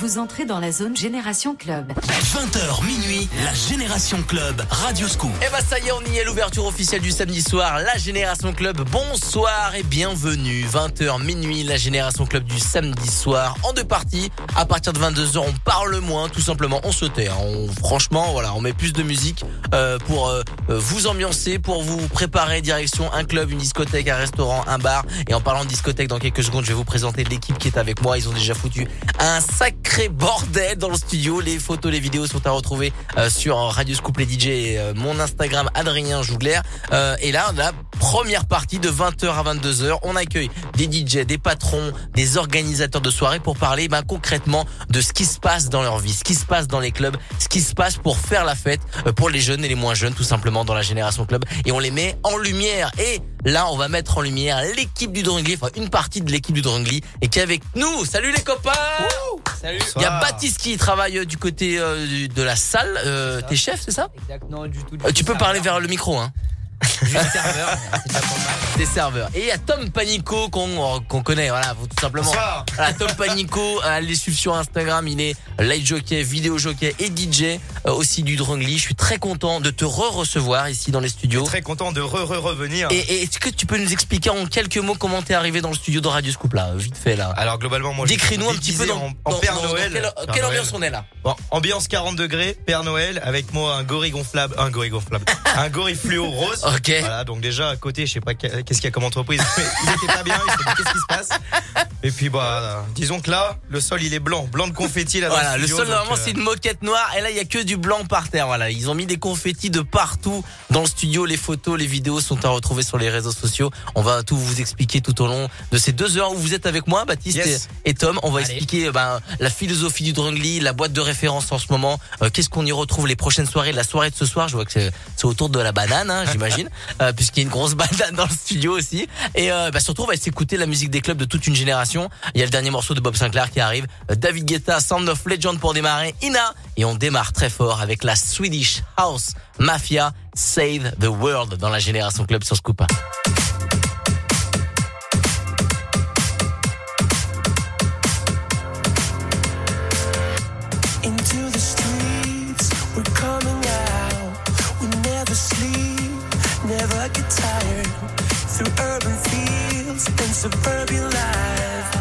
Vous entrez dans la zone Génération Club. 20h minuit, la Génération Club, Radio Scoop. Et bah ça y est, on y est, l'ouverture officielle du samedi soir, la Génération Club. Bonsoir et bienvenue. 20h minuit, la Génération Club du samedi soir en deux parties. À partir de 22h, on parle moins, tout simplement, on se tait. hein. On, franchement, voilà, on met plus de musique euh, pour euh, euh, vous ambiancer, pour vous préparer direction un club, une discothèque, un restaurant, un bar. Et en parlant de discothèque, dans quelques secondes, je vais vous présenter l'équipe qui est avec moi. Ils ont déjà foutu un sacré bordel dans le studio. Les photos, les vidéos sont à retrouver euh, sur Radio Scoop les DJ et euh, mon Instagram Adrien Jougler. Euh, et là, la première partie de 20h à 22h, on accueille des DJ, des patrons, des organisateurs de soirées pour parler ben, concrètement de ce qui se passe dans leur vie, ce qui se passe dans les clubs, ce qui se passe pour faire la fête euh, pour les jeunes et les moins jeunes tout simplement dans la génération club et on les met en lumière et Là, on va mettre en lumière l'équipe du Drungly, enfin une partie de l'équipe du Drungly, et qui est avec nous. Salut les copains Salut Il y a Baptiste qui travaille euh, du côté euh, de la salle. Euh, T'es chef, c'est ça Exactement, du tout. Tu peux parler vers le micro, hein Juste serveur, c'est pas mal. des serveurs. Et il y a Tom Panico qu'on euh, qu'on connaît, voilà, tout simplement. Bonsoir. Voilà, Tom Panico, allez le suivre sur Instagram, il est light jockey, vidéo jockey et DJ euh, aussi du Drungly. Je suis très content de te re-recevoir ici dans les studios. Très content de re-re-revenir. Et, et est-ce que tu peux nous expliquer en quelques mots comment t'es arrivé dans le studio de Radio Scoop là, vite fait là? Alors globalement, moi, je Décris-nous suis un petit peu dans, en, en dans- Père dans- dans Noël. quelle, Père quelle Noël. ambiance on est là? Bon, ambiance 40 degrés, Père Noël, avec moi un gorille gonflable, un gorille gonflable, un gorille fluo rose. Ok. Voilà, donc déjà à côté, je sais pas qu'est- qu'est-ce qu'il y a comme entreprise, mais ils étaient pas bien, ils se disaient qu'est-ce qui se passe? Et puis bah, disons que là, le sol il est blanc, blanc de confetti là. dans Voilà, le studio, sol normalement euh, c'est une moquette noire et là il y a que du blanc par terre. Voilà, ils ont mis des confettis de partout dans le studio. Les photos, les vidéos sont à retrouver sur les réseaux sociaux. On va tout vous expliquer tout au long de ces deux heures où vous êtes avec moi, Baptiste Yes. et, et Tom. On va Allez. expliquer ben, la philosophie du Drungly, la boîte de référence en ce moment. Euh, Qu'est-ce qu'on y retrouve les prochaines soirées, la soirée de ce soir? Je vois que c'est c'est autour de la banane, hein, j'imagine, euh, puisqu'il y a une grosse banane dans le studio aussi. Et euh, bah, surtout, on va s'écouter la musique des clubs de toute une génération. Il y a le dernier morceau de Bob Sinclair qui arrive, Euh, David Guetta, Sound of Legend pour démarrer, Ina, et on démarre très fort avec la Swedish House Mafia Save the World dans la génération club sur Scoop. Get tired. Through urban fields and suburban life.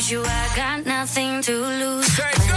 Told you I got nothing to lose.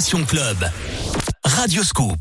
Club. Radio Scoop.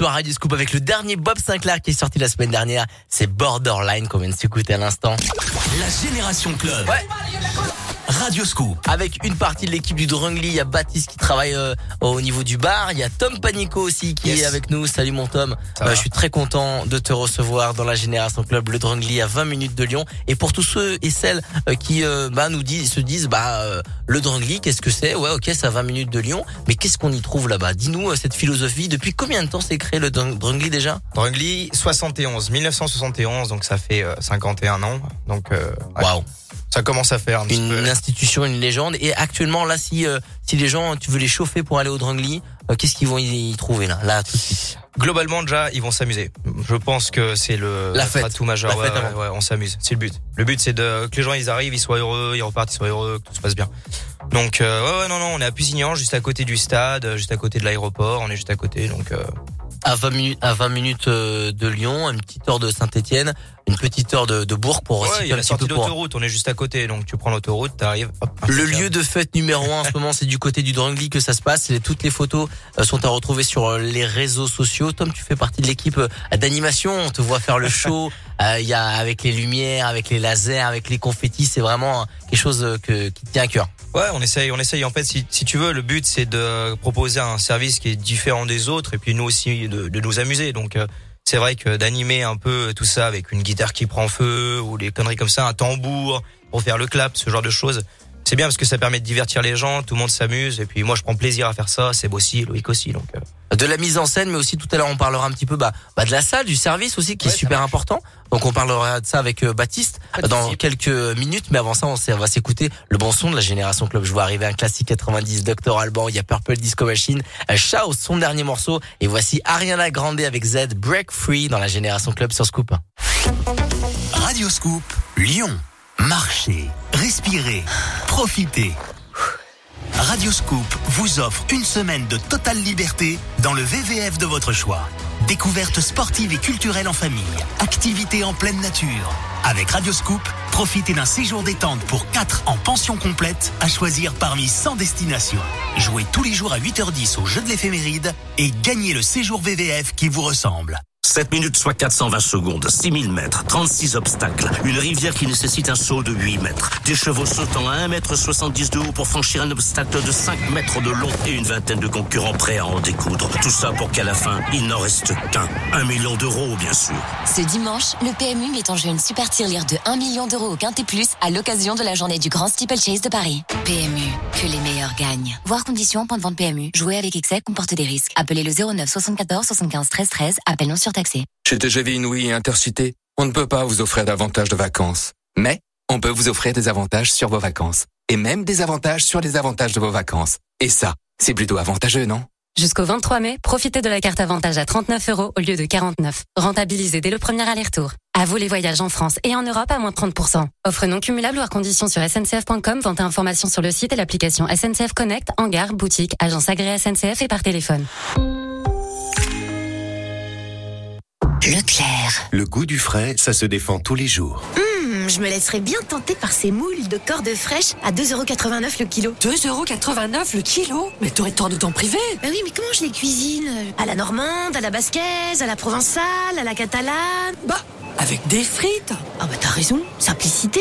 Soir, Radio Scoop avec le dernier Bob Sinclair qui est sorti la semaine dernière. C'est Borderline qu'on vient de s'écouter à l'instant. La Génération Club. Ouais. Radio Scoop. Avec une partie de l'équipe du Drungly, il y a Baptiste qui travaille euh, au niveau du bar, il y a Tom Panico aussi qui Yes. est avec nous. Salut mon Tom, Euh, je suis très content de te recevoir dans la Génération Club, le Drungly à 20 minutes de Lyon. Et pour tous ceux et celles euh, qui euh, bah, nous disent, se disent, bah euh, le Drungly, qu'est-ce que c'est? Ouais, ok, c'est à 20 minutes de Lyon, mais qu'est-ce qu'on y trouve là-bas? Dis-nous euh, cette philosophie. Depuis combien de temps s'est créé le Drungly déjà? Drungly, 71, 1971, donc ça fait euh, 51 ans. Donc euh, Waouh, ça commence à faire un petit une peu. institution, une légende. Et actuellement là, si euh, si les gens, tu veux les chauffer pour aller au Drungly, euh, qu'est-ce qu'ils vont y, y trouver là, là tout de suite Globalement, déjà, ils vont s'amuser. Je pense que c'est le La fête. tout majeur. La ouais, fête ouais, avant. ouais, on s'amuse. C'est le but. Le but, c'est de que les gens ils arrivent, ils soient heureux, ils repartent, ils soient heureux, que tout se passe bien. Donc euh, ouais, ouais, non, non, on est à Pusignan, juste à côté du stade, euh, juste à côté de l'aéroport. On est juste à côté, donc. Euh, à 20 minutes, à 20 minutes euh, de Lyon, une petite heure de Saint-Étienne, une petite heure de, de Bourg pour ouais, y a un la sortie d'autoroute. On est juste à côté, donc tu prends l'autoroute, t'arrives. Le lieu de fête numéro un en ce moment, c'est du côté du Drungly que ça se passe. Les- toutes les photos euh, sont à retrouver sur euh, les réseaux sociaux. Tom, tu fais partie de l'équipe euh, d'animation. On te voit faire le show. Euh, Il y a avec les lumières, avec les lasers, avec les confettis. C'est vraiment quelque chose que, qui te tient à cœur. Ouais, on essaye, on essaye. En fait, si, si tu veux, le but c'est de proposer un service qui est différent des autres, et puis nous aussi de, de nous amuser. Donc euh, c'est vrai que d'animer un peu tout ça avec une guitare qui prend feu ou des conneries comme ça, un tambour pour faire le clap, ce genre de choses. C'est bien parce que ça permet de divertir les gens, tout le monde s'amuse, et puis moi je prends plaisir à faire ça. C'est aussi Loïc aussi, donc. euh, de la mise en scène, mais aussi tout à l'heure on parlera un petit peu bah, bah, de la salle, du service aussi qui Ouais, est super important. Donc on parlera de ça avec euh, Baptiste Pas de dans quelques minutes, mais avant ça on, va s'écouter le bon son de la génération club. Je vois arriver un classique 90 Dr Alban, il y a Purple Disco Machine, euh, Shao son dernier morceau, et voici Ariana Grande avec Z Break Free dans la génération club sur Scoop. Radio Scoop, Lyon. Marchez, respirez, profitez. Radio Scoop vous offre une semaine de totale liberté dans le VVF de votre choix. Découvertes sportives et culturelles en famille, activités en pleine nature. Avec Radio Scoop, Profitez d'un séjour détente pour 4 en pension complète à choisir parmi 100 destinations. Jouez tous les jours à 8h10 au jeu de l'éphéméride et gagnez le séjour VVF qui vous ressemble. 7 minutes soit 420 secondes, 6000 mètres, 36 obstacles, une rivière qui nécessite un saut de 8 mètres, des chevaux sautant à 1 mètre 70 de haut pour franchir un obstacle de 5 mètres de long et une vingtaine de concurrents prêts à en découdre. Tout ça pour qu'à la fin, il n'en reste qu'un. Un million d'euros, bien sûr. Ce dimanche, le PMU met en jeu une super tirelire de 1 million d'euros au Quintet Plus à l'occasion de la journée du Grand Steeplechase de Paris. PMU, que les meilleurs gagnent. Voir conditions, point de vente PMU. Jouer avec excès comporte des risques. Appelez le 09 74 75 13 13. Appel non surtaxé. Chez TGV Inouï et Intercité, on ne peut pas vous offrir davantage de vacances. Mais on peut vous offrir des avantages sur vos vacances. Et même des avantages sur les avantages de vos vacances. Et ça, c'est plutôt avantageux, non? Jusqu'au 23 mai, profitez de la carte avantage à 39 euros au lieu de 49. Rentabilisée dès le premier aller-retour. À vous les voyages en France et en Europe à moins 30%. Offre non cumulable ou à condition sur sncf.com. Vente et informations sur le site et l'application SNCF Connect, en gare, boutique, agence agréée SNCF et par téléphone. Leclerc. Le goût du frais, ça se défend tous les jours. Hum, je me laisserais bien tenter par ces moules de cordes fraîches à 2,89€ le kilo. 2,89€ le kilo Mais t'aurais tort de t'en priver Bah oui, mais comment je les cuisine? À la normande, à la basquaise, à la provençale, à la catalane Bah, avec des frites Ah bah t'as raison, simplicité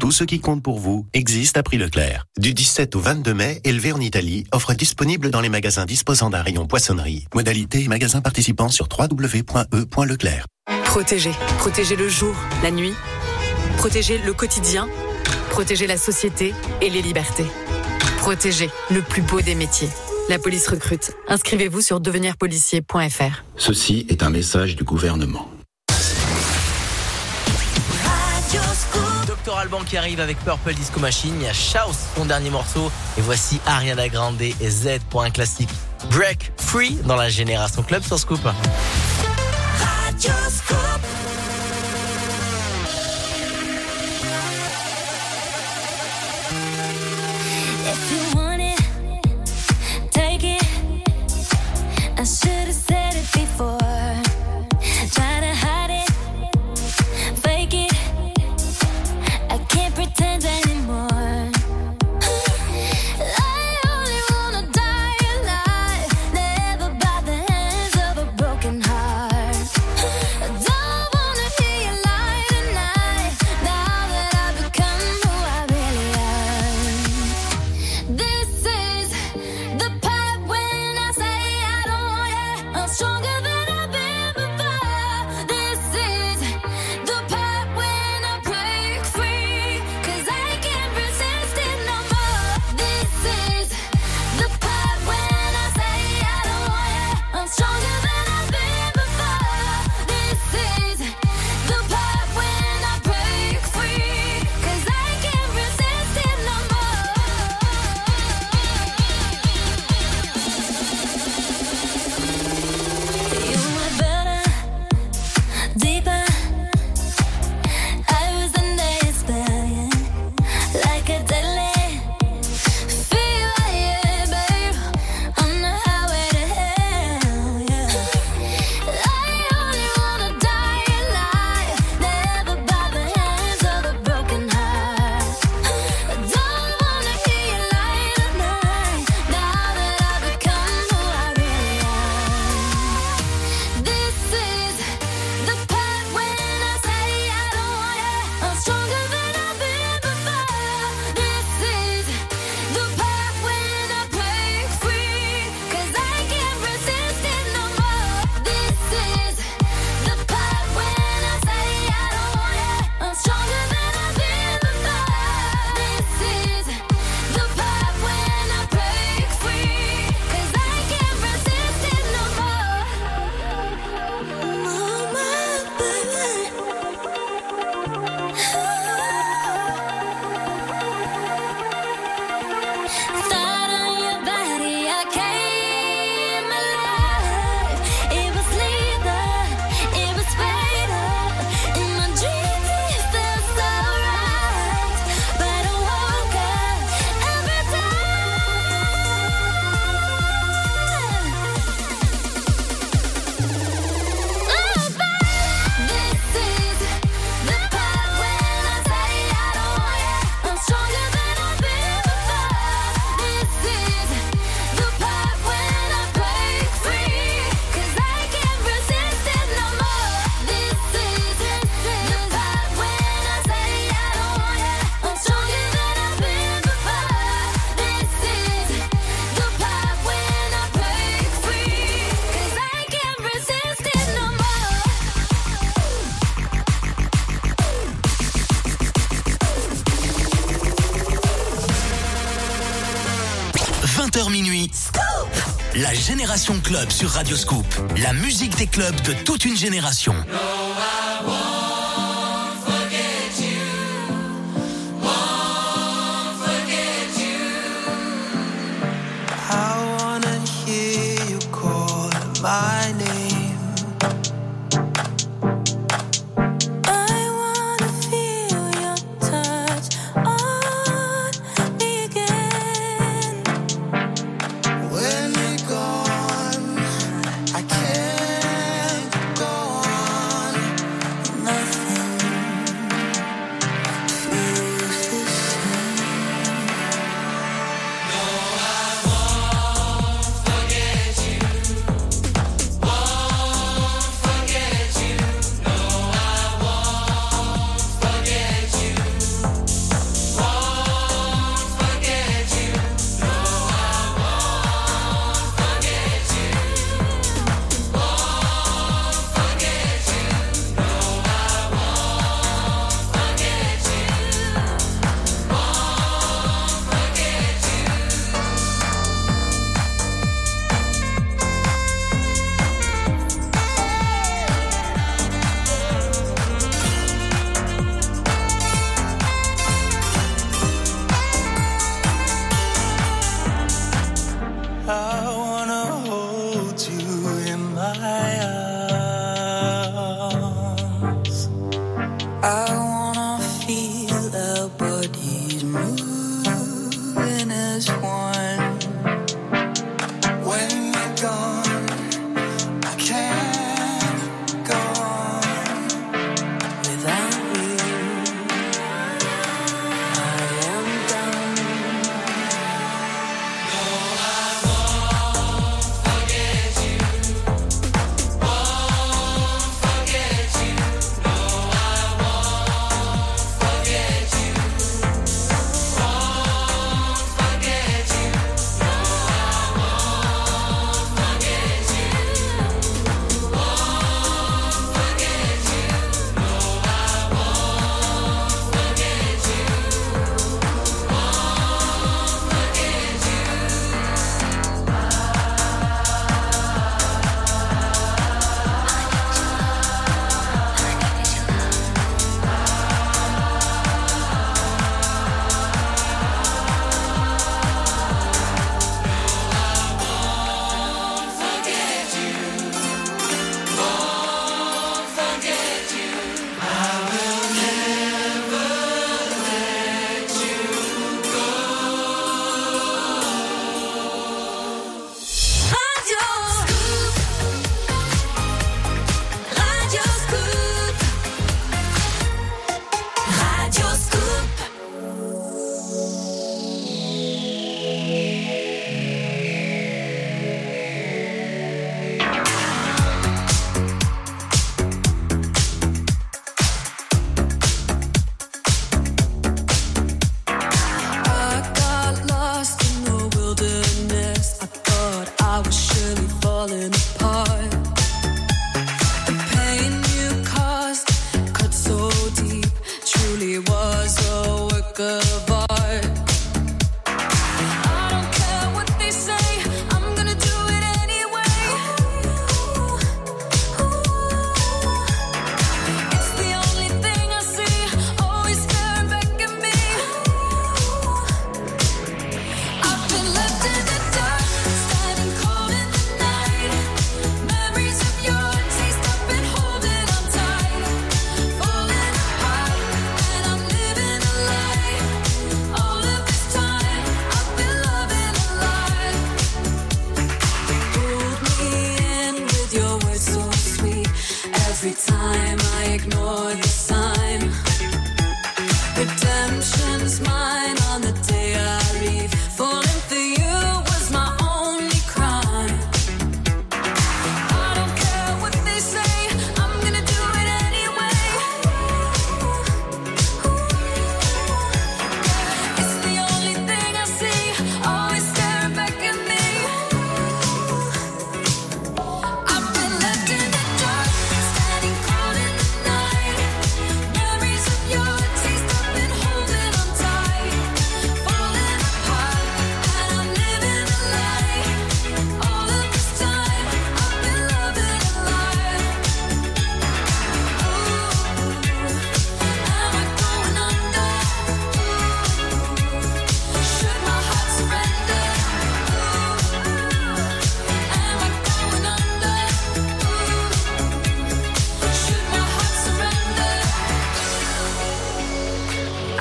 Tout ce qui compte pour vous existe à prix Leclerc. Du 17 au 22 mai, élevé en Italie, offre disponible dans les magasins disposant d'un rayon poissonnerie. Modalité et magasins participants sur www.e.leclerc. Protéger. Protéger le jour, la nuit. Protéger le quotidien. Protéger la société et les libertés. Protéger le plus beau des métiers. La police recrute. Inscrivez-vous sur devenirpolicier.fr. Ceci est un message du gouvernement. Alban qui arrive avec Purple Disco Machine, il y a Chaos, son dernier morceau, et voici Ariana Grande et Z pour un classique. Break Free dans la Génération Club sur Scoop. Club sur Radioscoop. La musique des clubs de toute une génération.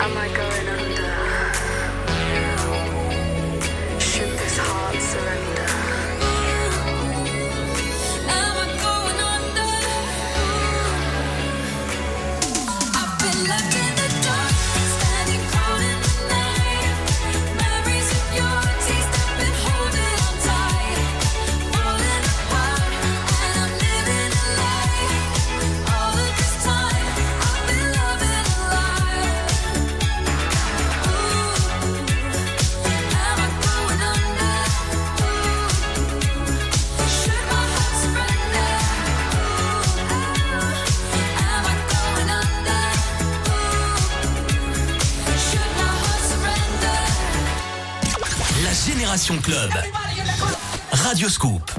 am I going? Radio Scoop.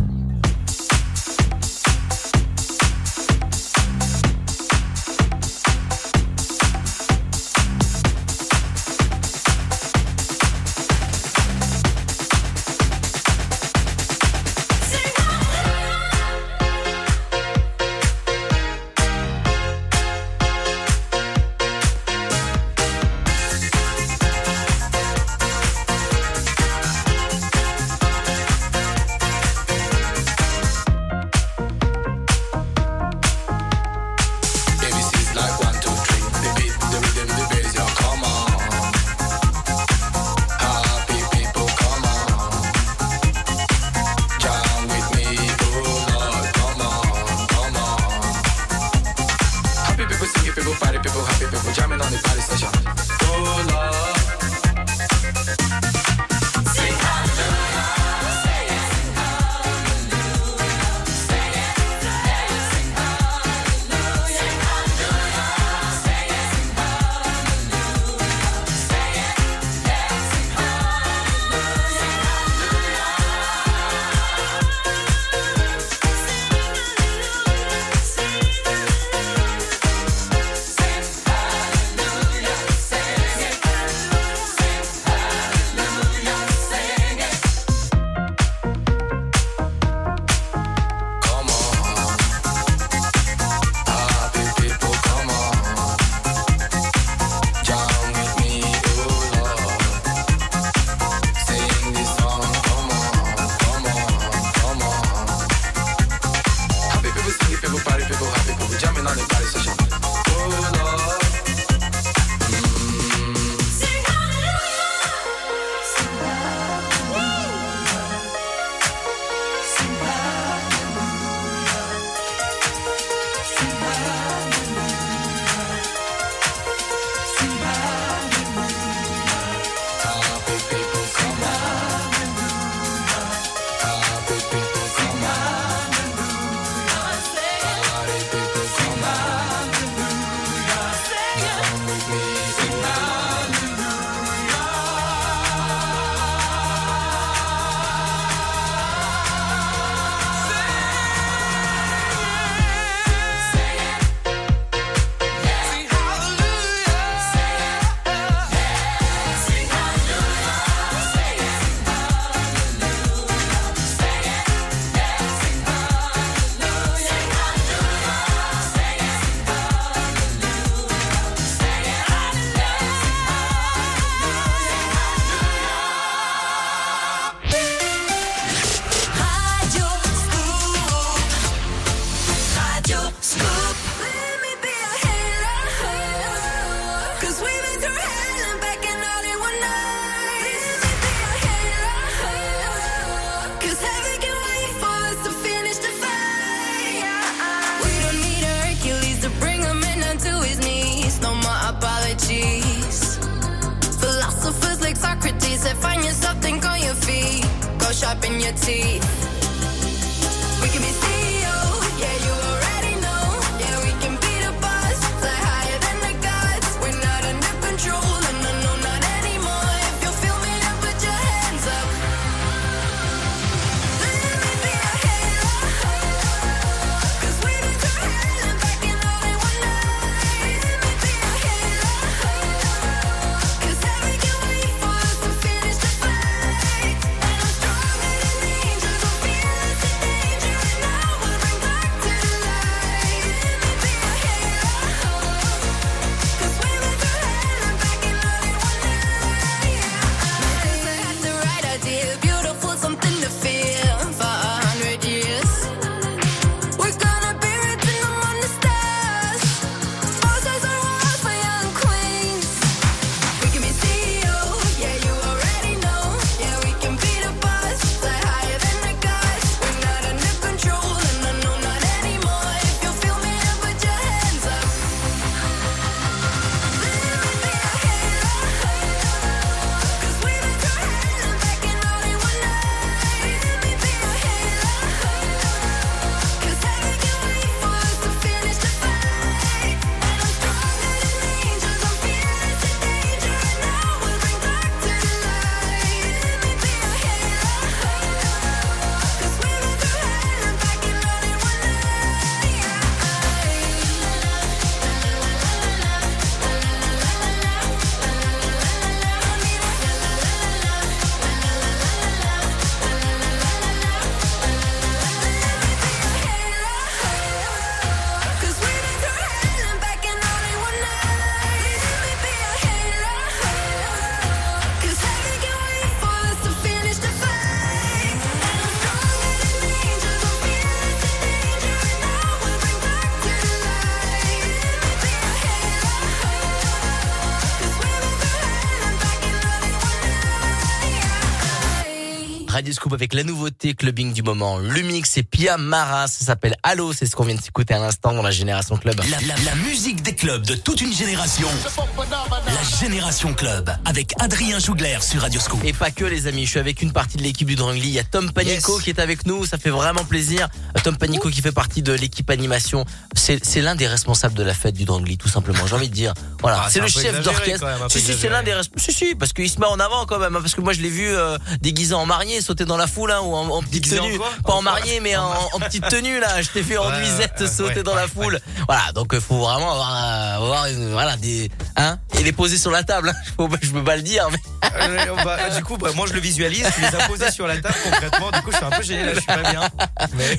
Scoop avec la nouveauté clubbing du moment. Lumix et Pia Mara, ça s'appelle Allo, c'est ce qu'on vient de s'écouter à l'instant dans la Génération Club. La, la- la musique des clubs de toute une génération. La Génération Club avec Adrien Jougler sur Radio Scoop. Et pas que les amis, je suis avec une partie de l'équipe du Drangly. Il y a Tom Panico qui est avec nous, ça fait vraiment plaisir. Tom Panico qui fait partie de l'équipe animation. C'est l'un des responsables de la fête du Drangly, tout simplement. J'ai envie de dire. Voilà, Ah, c'est le chef d'orchestre. Si si, c'est l'un des responsables. Si si, parce qu'il se met en avant quand même. hein, Parce que moi je l'ai vu euh, déguisé en marié, sauter dans la foule hein, ou en, en petite en tenue. quoi Pas en marié, mais en, en petite tenue là. Je t'ai fait en nuisette sauter dans la foule. Voilà, donc il faut vraiment avoir, euh, avoir une- voilà des hein et les poser sur la table. hein. Je peux pas le dire, mais Euh, bah, du coup, bah, moi je le visualise, tu les as posés sur la table concrètement. Du coup, je suis un peu gêné là, je suis pas bien.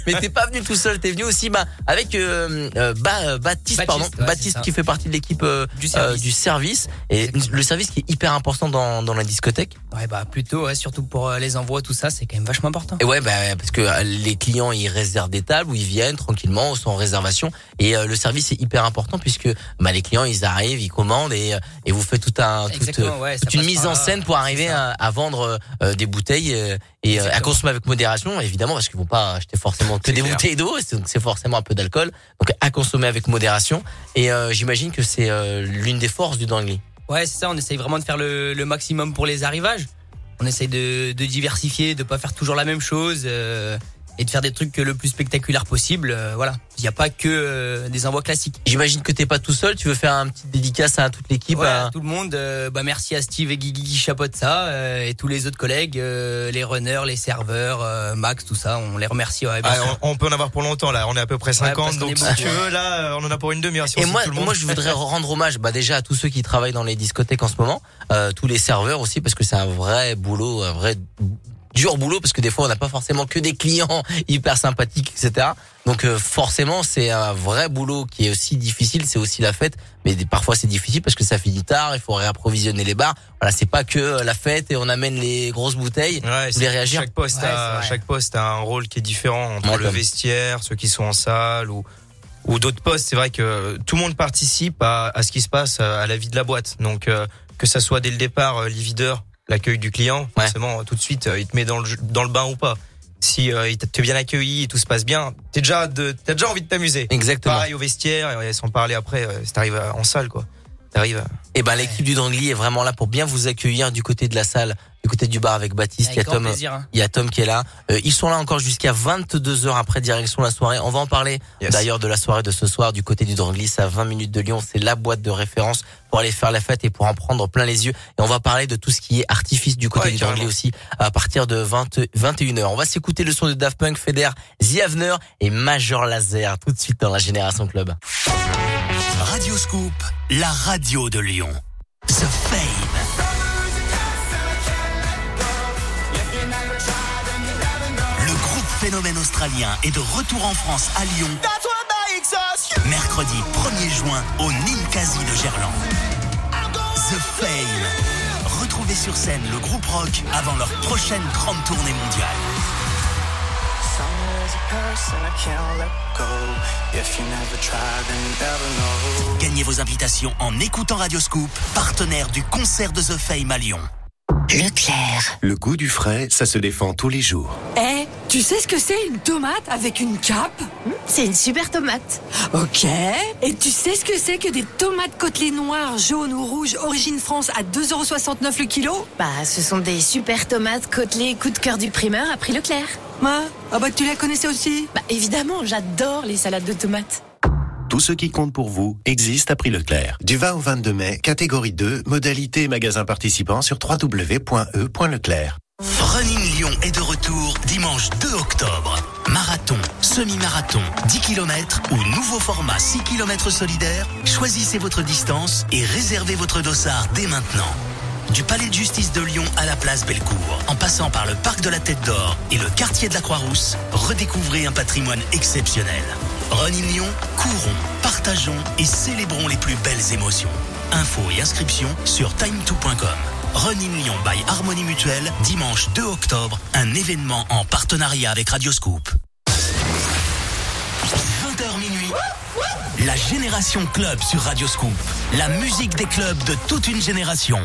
Mais t'es pas venu tout seul, t'es venu aussi bah, avec euh, euh, Ba- euh, Baptiste, Baptiste, pardon, ouais, Baptiste qui fait partie de l'équipe euh, Du service. du service. Et le service qui est hyper important dans, dans la discothèque. Ouais, bah plutôt, ouais, surtout pour les envois, tout ça, c'est quand même vachement important. Et ouais, bah, parce que les clients ils réservent des tables où ils viennent tranquillement, sont en réservation. Et le service est hyper important puisque bah, les clients ils arrivent, ils commandent et, et vous faites tout un toute, ouais, toute une mise en scène pour arriver à, à vendre des bouteilles et à consommer avec modération évidemment parce qu'ils vont pas acheter forcément que C'est des clair. bouteilles d'eau, c'est- donc c'est forcément un peu d'alcool, donc à consommer avec modération et euh, j'imagine que c'est euh, l'une des forces du Dangly. Ouais, c'est ça, on essaye vraiment de faire le, le maximum pour les arrivages. On essaye de, de diversifier, de pas faire toujours la même chose euh, et de faire des trucs le plus spectaculaires possible. euh, voilà, il n'y a pas que euh, des envois classiques. J'imagine que t'es pas tout seul, tu veux faire un petit dédicace à toute l'équipe. Ouais, à- à tout le monde, euh, bah merci à Steve et Guigui qui chapeautent ça euh, et tous les autres collègues, euh, les runners, les serveurs, euh, Max, tout ça, on les remercie. Ouais, Ah, on, on peut en avoir pour longtemps là, on est à peu près 50, parce qu'on donc si tu ouais. veux là, euh, on en a pour une demi-heure. Si Et moi, tout le monde. moi, je voudrais rendre hommage, bah déjà à tous ceux qui travaillent dans les discothèques en ce moment, euh, tous les serveurs aussi, parce que c'est un vrai boulot, un vrai dur boulot, parce que des fois on n'a pas forcément que des clients hyper sympathiques, etc. Donc euh, forcément c'est un vrai boulot qui est aussi difficile, c'est aussi la fête, mais des- parfois c'est difficile parce que ça finit tard, il faut réapprovisionner les bars. Voilà, c'est pas que euh, la fête et on amène les grosses bouteilles. Ouais, voulez réagir Chaque poste, Ouais, a, chaque poste a un rôle qui est différent entre Ouais, le comme- vestiaire, ceux qui sont en salle ou ou d'autres postes. C'est vrai que tout le monde participe à, à ce qui se passe à la vie de la boîte. Donc euh, que ça soit dès le départ, euh, leader, l'accueil du client, Ouais. forcément tout de suite euh, il te met dans le jeu- dans le bain ou pas. Si euh, il t'es bien accueilli et tout se passe bien, t'es déjà de, t'as déjà envie de t'amuser. Exactement. Pareil au vestiaire, et sans parler après, euh, si t'arrives en salle quoi. T'arrives. Et ben l'équipe du Drangly est vraiment là pour bien vous accueillir du côté de la salle, du côté du bar avec Baptiste. Avec il y a Tom, plaisir, hein. il y a Tom qui est là. Euh, ils sont là encore jusqu'à 22 heures après direction la soirée. On va en parler Yes. d'ailleurs de la soirée de ce soir du côté du Drangly. C'est à 20 minutes de Lyon. C'est la boîte de référence pour aller faire la fête et pour en prendre plein les yeux. Et on va parler de tout ce qui est artifice du côté Ouais, du. Drangly aussi à partir de 20, 21 heures. On va s'écouter le son de Daft Punk, Feder, The Avener et Major Laser tout de suite dans la Génération Club. Radio Scoop, la radio de Lyon. The Fame. Phénomène australien est de retour en France à Lyon. Mercredi 1er juin au Ninkasi de Gerland. The Fame. Retrouvez sur scène le groupe rock avant leur prochaine grande tournée mondiale. Gagnez vos invitations en écoutant Radio Scoop, partenaire du concert de The Fame à Lyon. Leclerc. Le goût du frais, ça se défend tous les jours. Eh, tu sais ce que c'est une tomate avec une cape? C'est une super tomate. Ok. Et tu sais ce que c'est que des tomates côtelées noires, jaunes ou rouges, origine France à 2,69€ le kilo? Bah, ce sont des super tomates côtelées coup de cœur du primeur à prix Leclerc. Ah, ah bah tu la connaissais aussi? Bah, évidemment, j'adore les salades de tomates. Tout ce qui compte pour vous existe à prix Leclerc. Du 20 au 22 mai, catégorie 2, modalité magasin participant sur www.e.leclerc. Running Lyon est de retour dimanche 2 octobre. Marathon, semi-marathon, 10 km ou nouveau format 6 km solidaire, choisissez votre distance et réservez votre dossard dès maintenant. Du Palais de Justice de Lyon à la place Bellecour, en passant par le Parc de la Tête d'Or et le quartier de la Croix-Rousse, redécouvrez un patrimoine exceptionnel. Running Lyon, courons, partageons et célébrons les plus belles émotions. Infos et inscriptions sur time2.com. Running Lyon by Harmonie Mutuelle, dimanche 2 octobre, un événement en partenariat avec Radio Scoop. 20h minuit, la Génération Club sur Radio Scoop. La musique des clubs de toute une génération.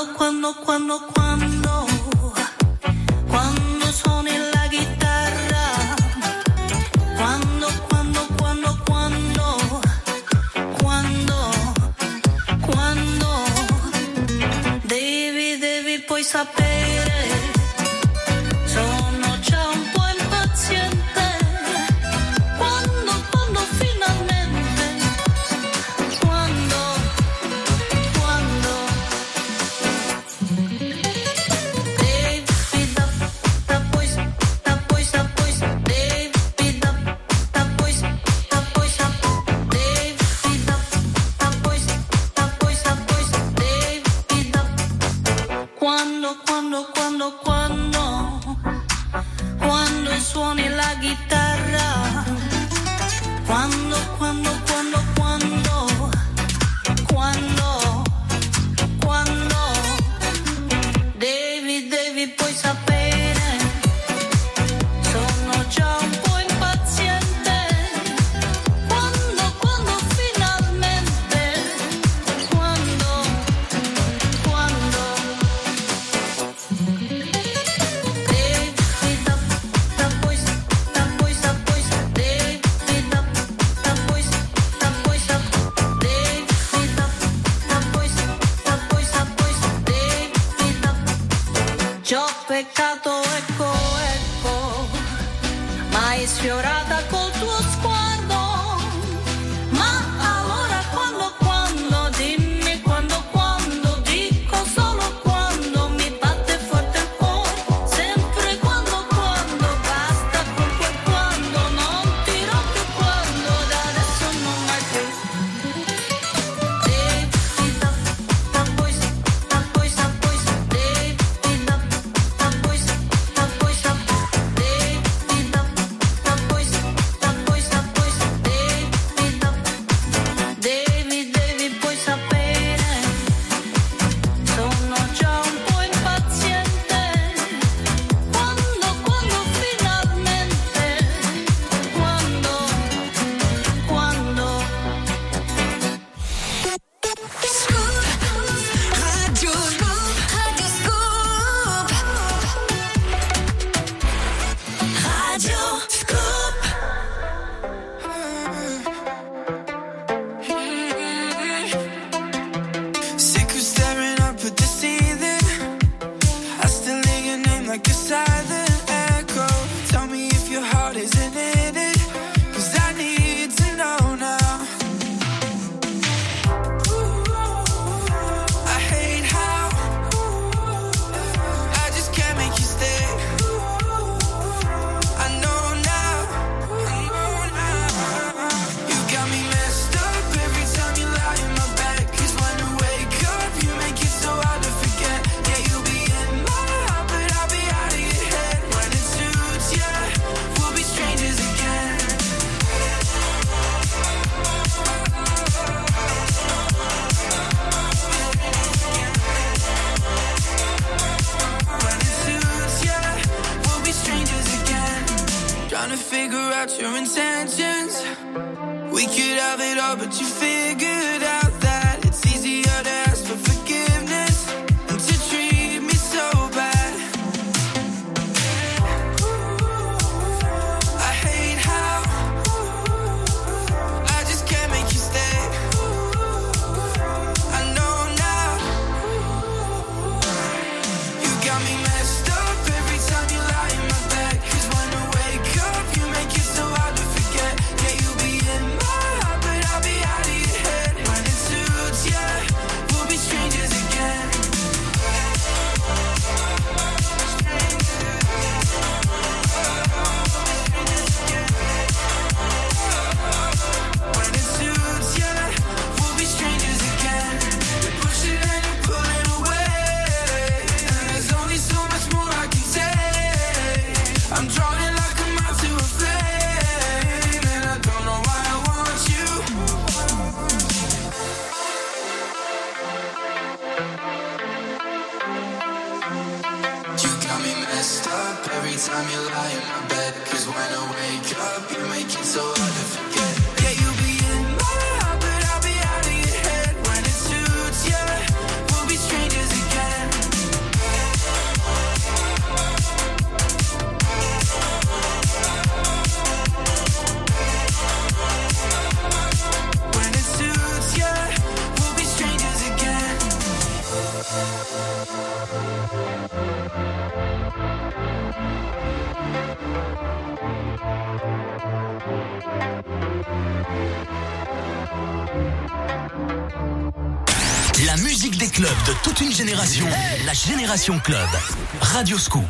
Quando, quando, quando, quando, suoni la chitarra, Génération Club. Radio Scoop.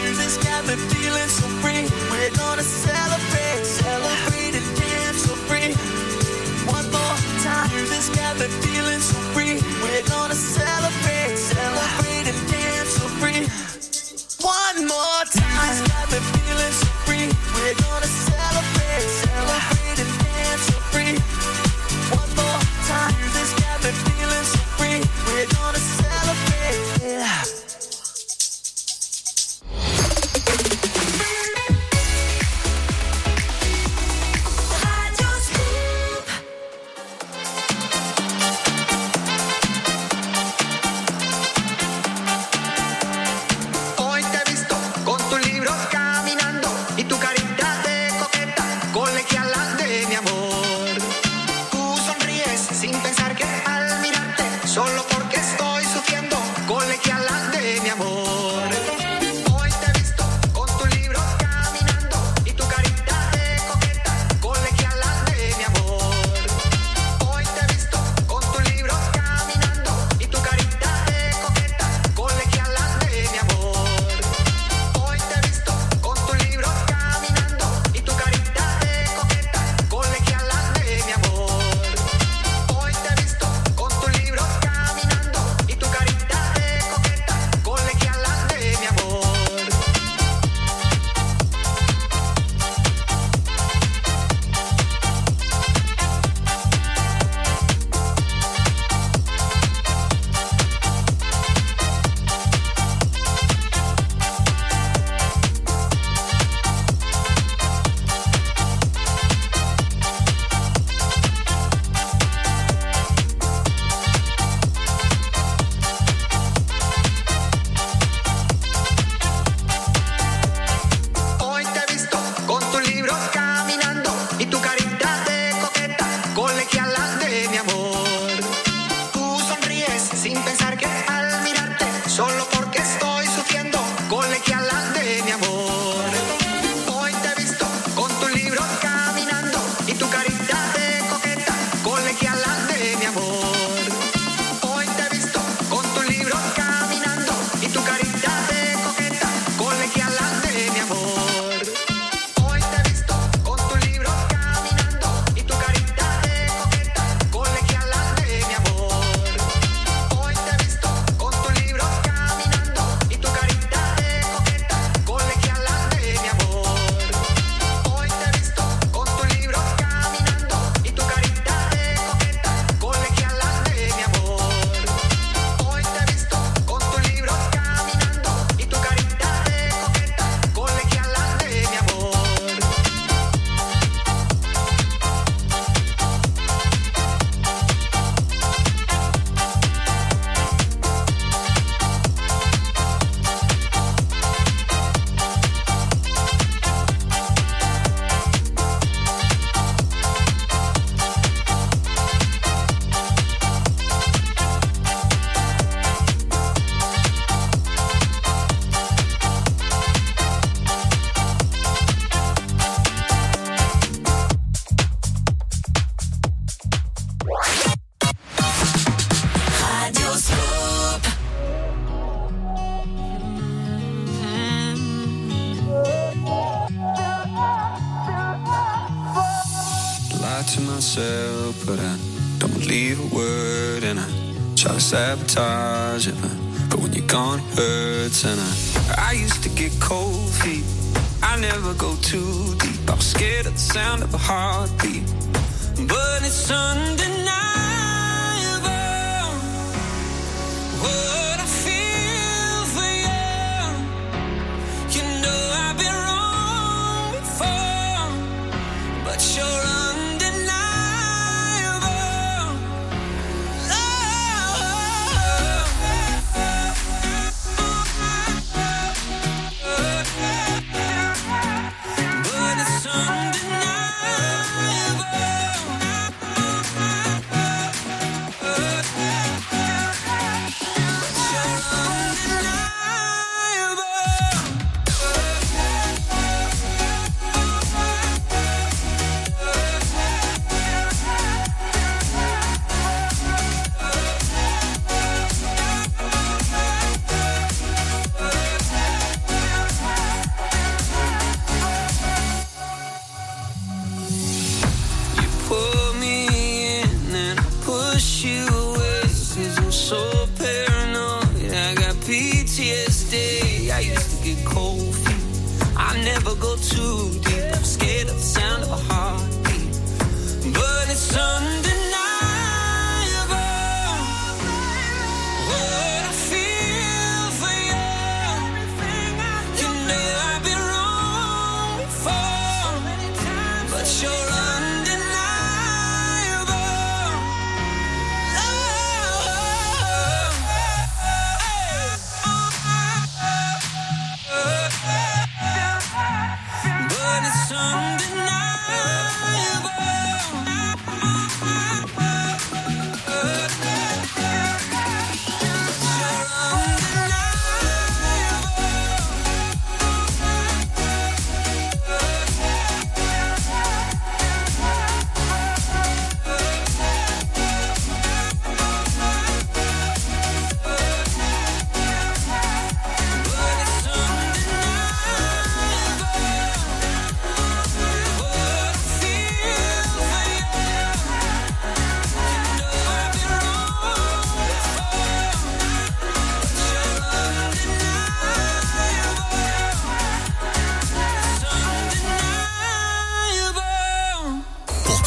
Music's got me feeling so free. We're gonna celebrate, celebrate and dance free. One more time. Music's got me feeling so free. We're gonna celebrate, celebrate and dance free. One more Music's got me feeling so free. We're gonna celebrate, celebrate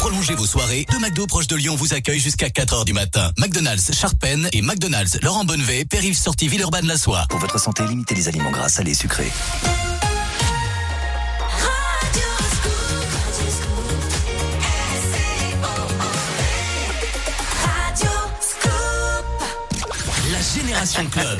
Pour prolonger vos soirées, deux McDo proches de Lyon vous accueillent jusqu'à 4h du matin. McDonald's Charpennes et McDonald's Laurent Bonnevet, périph' sortie Villeurbanne la soie. Pour votre santé, limitez les aliments gras, salés, sucrés. La Génération Club.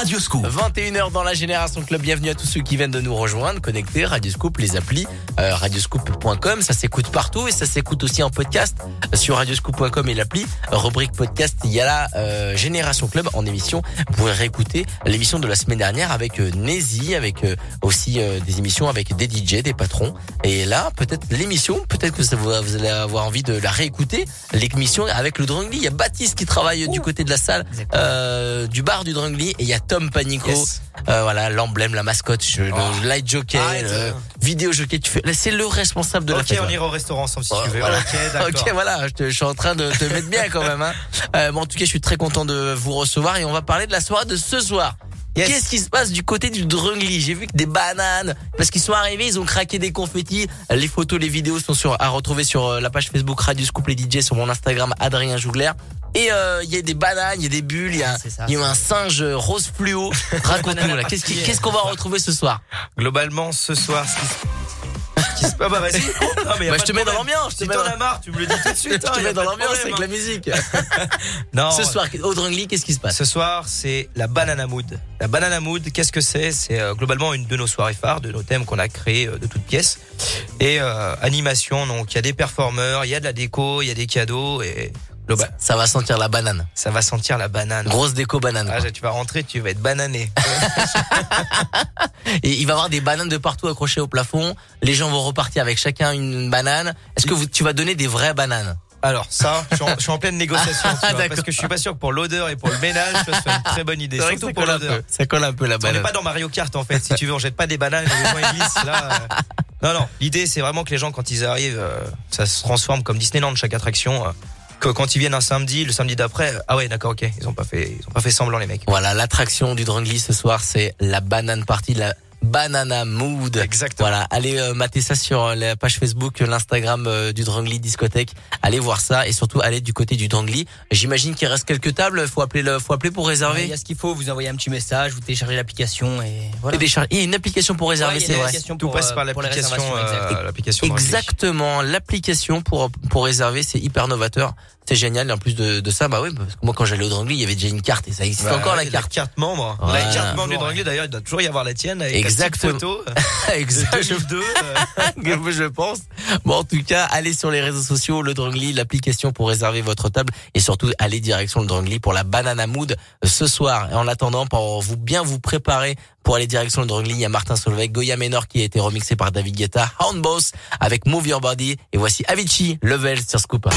Radio Scoop. 21h dans la Génération Club. Bienvenue à tous ceux qui viennent de nous rejoindre. Connectés, Radio Scoop, les applis, euh, radioscoop.com. Ça s'écoute partout et ça s'écoute aussi en podcast sur radioscoop.com et l'appli. Rubrique podcast, il y a la euh, Génération Club en émission. Vous pourrez réécouter l'émission de la semaine dernière avec euh, Nézi, avec euh, aussi euh, des émissions avec des DJ, des patrons. Et là, peut-être l'émission, peut-être que ça vous, vous allez avoir envie de la réécouter. L'émission avec le Drungly. Il y a Baptiste qui travaille du côté de la salle, euh, du bar du Drungly. Et il y a Tom Panico. Euh, voilà, l'emblème, la mascotte, le light jockey, Arrête. le vidéo jockey. Tu fais, c'est le responsable de la Ok, on ira au restaurant ensemble si Oh, tu veux. voilà. Ok, voilà, je, te- je suis en train de te mettre bien quand même. Hein. Euh, bon, en tout cas, je suis très content de vous recevoir et on va parler de la soirée de ce soir. Qu'est-ce qui se passe du côté du Drungly J'ai vu que des bananes, parce qu'ils sont arrivés, ils ont craqué des confettis. Les photos, les vidéos sont sur, à retrouver sur euh, la page Facebook Radio Scoop les DJ, sur mon Instagram Adrien Jougler. Et euh, il y a des bananes, il y a des bulles, il y a, il y a un singe rose fluo. Raconte-nous là, qu'est-ce qu'on va retrouver ce soir? Globalement, ce soir, ce qui qui se passe, bah vas-y. Non, mais y a Bah, pas je te mets dans l'ambiance, je te Si t'en as marre, tu me le dis tout de suite. Je hein, te y a mets dans l'ambiance avec la musique. Non. Ce soir, au qu'est-ce qui se passe? Ce soir, c'est la Banana Mood. La Banana Mood, qu'est-ce que c'est? C'est euh, globalement une de nos soirées phares, de nos thèmes qu'on a créés euh, de toutes pièces. Et euh, animation, donc il y a des performeurs, il y a de la déco, il y a des cadeaux et Ça va sentir la banane. Ça va sentir la banane. Grosse déco banane. Ah, tu vas rentrer, tu vas être banané. Et il va y avoir des bananes de partout accrochées au plafond. Les gens vont repartir avec chacun une banane. Est-ce que vous, tu vas donner des vraies bananes Alors ça, je suis en, je suis en pleine négociation, tu vois, D'accord. parce que je suis pas sûr que pour l'odeur et pour le ménage, vois, c'est une très bonne idée. C'est vrai que Surtout ça pour l'odeur. Ça colle un peu la On n'est banane. pas dans Mario Kart en fait, si tu veux, on jette pas des bananes, et les gens ils glissent là. euh. Non non, l'idée c'est vraiment que les gens quand ils arrivent, euh, ça se transforme comme Disneyland chaque attraction. euh, quand ils viennent un samedi, le samedi d'après, ah ouais d'accord ok, ils ont pas fait, ils ont pas fait semblant les mecs. Voilà, l'attraction du Drungly ce soir, c'est la banane party, la Banana Mood. Exactement. Voilà, allez euh, mater ça sur euh, la page Facebook, euh, l'Instagram euh, du Drungly discothèque. Allez voir ça et surtout allez du côté du Drungly. J'imagine qu'il reste quelques tables. Faut appeler le, faut appeler pour Ouais, réserver. Il y a ce qu'il faut, vous envoyez un petit message, vous téléchargez l'application et voilà. Et Il y a une application pour réserver, Ouais, c'est vrai. Tout passe par l'application, exact. euh. Drangly. Exactement, l'application pour pour réserver, c'est hyper novateur. C'est génial. Et en plus de, de ça, bah oui, parce que moi quand j'allais au Drangly, il y avait déjà une carte et ça existe Bah encore ouais, la carte. carte membre. Voilà. La carte membre du Drangly d'ailleurs, il doit toujours y avoir la tienne avec Exactement. la photo. exact. De 2002. que je pense. Bon, en tout cas, allez sur les réseaux sociaux, le Drangly, l'application pour réserver votre table et surtout allez direction le Drangly pour la banana mood euh, ce soir. Et en attendant, pour vous bien vous préparer pour aller direction le Drangly, il y a Martin Solveig, Goya Menor qui a été remixé par David Guetta, Hound Boss avec Move Your Body et voici Avicii, Level sur Scoop.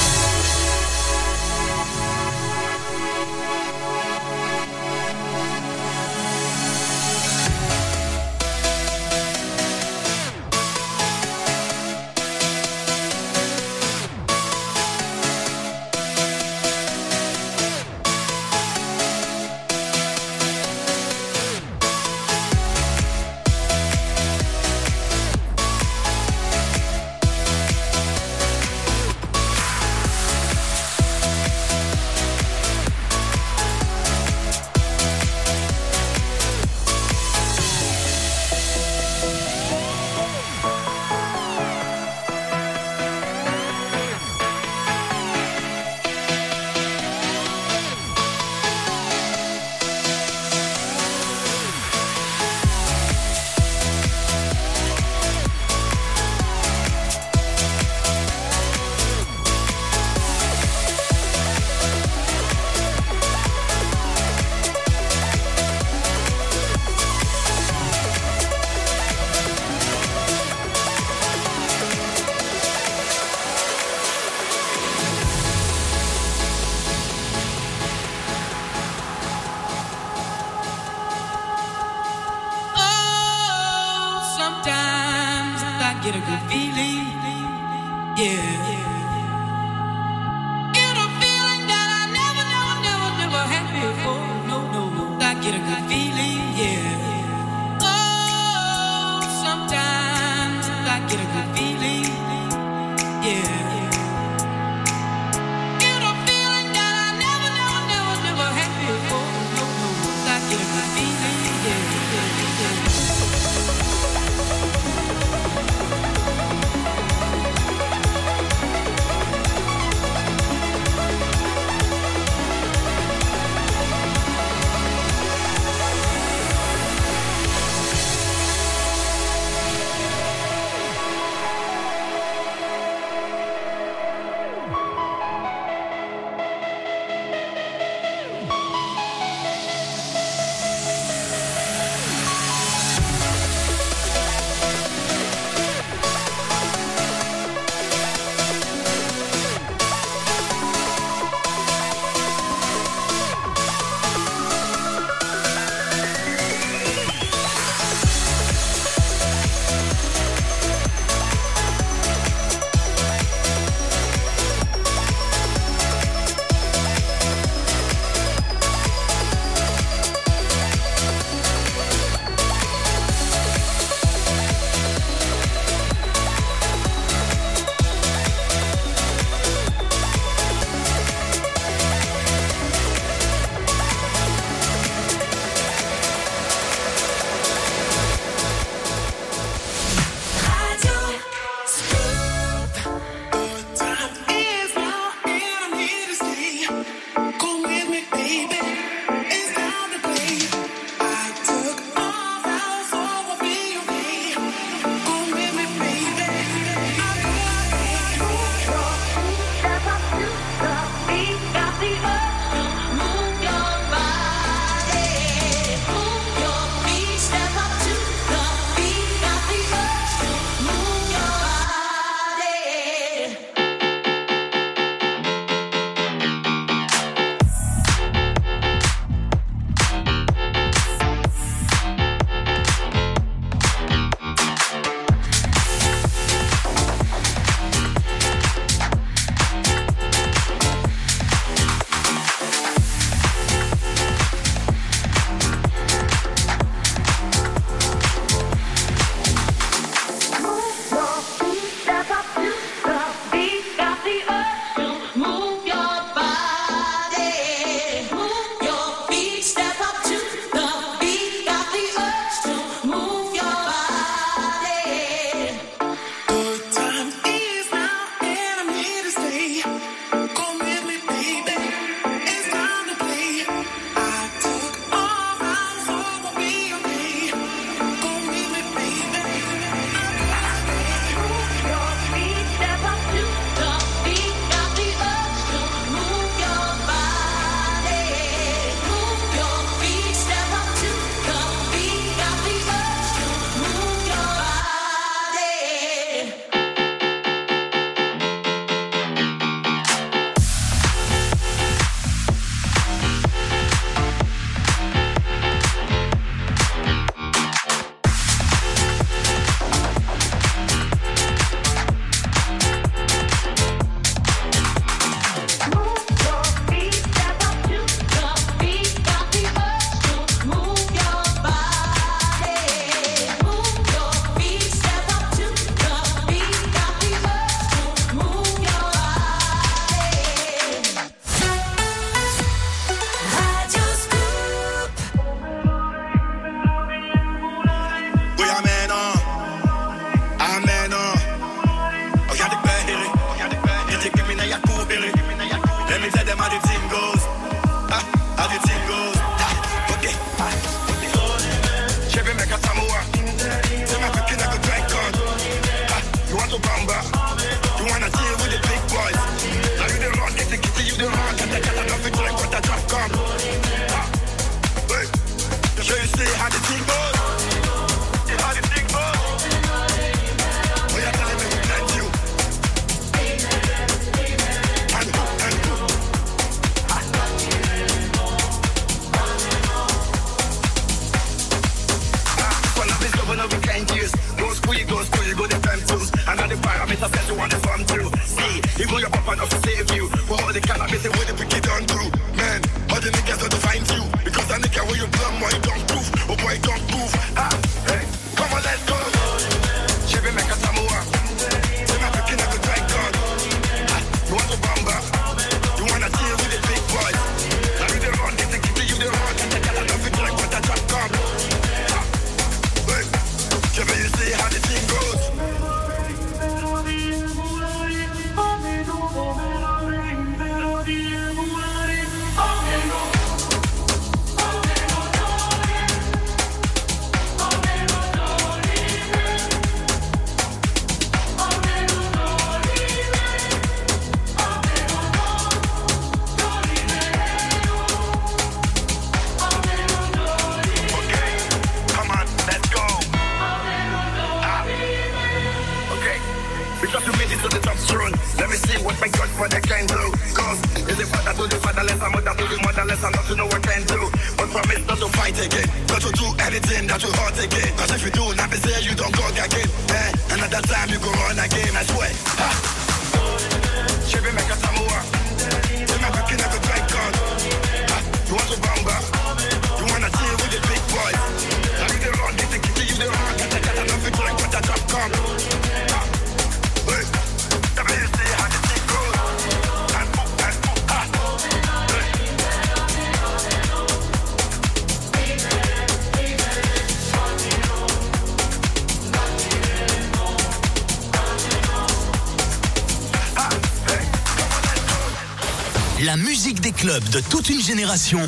club de toute une génération,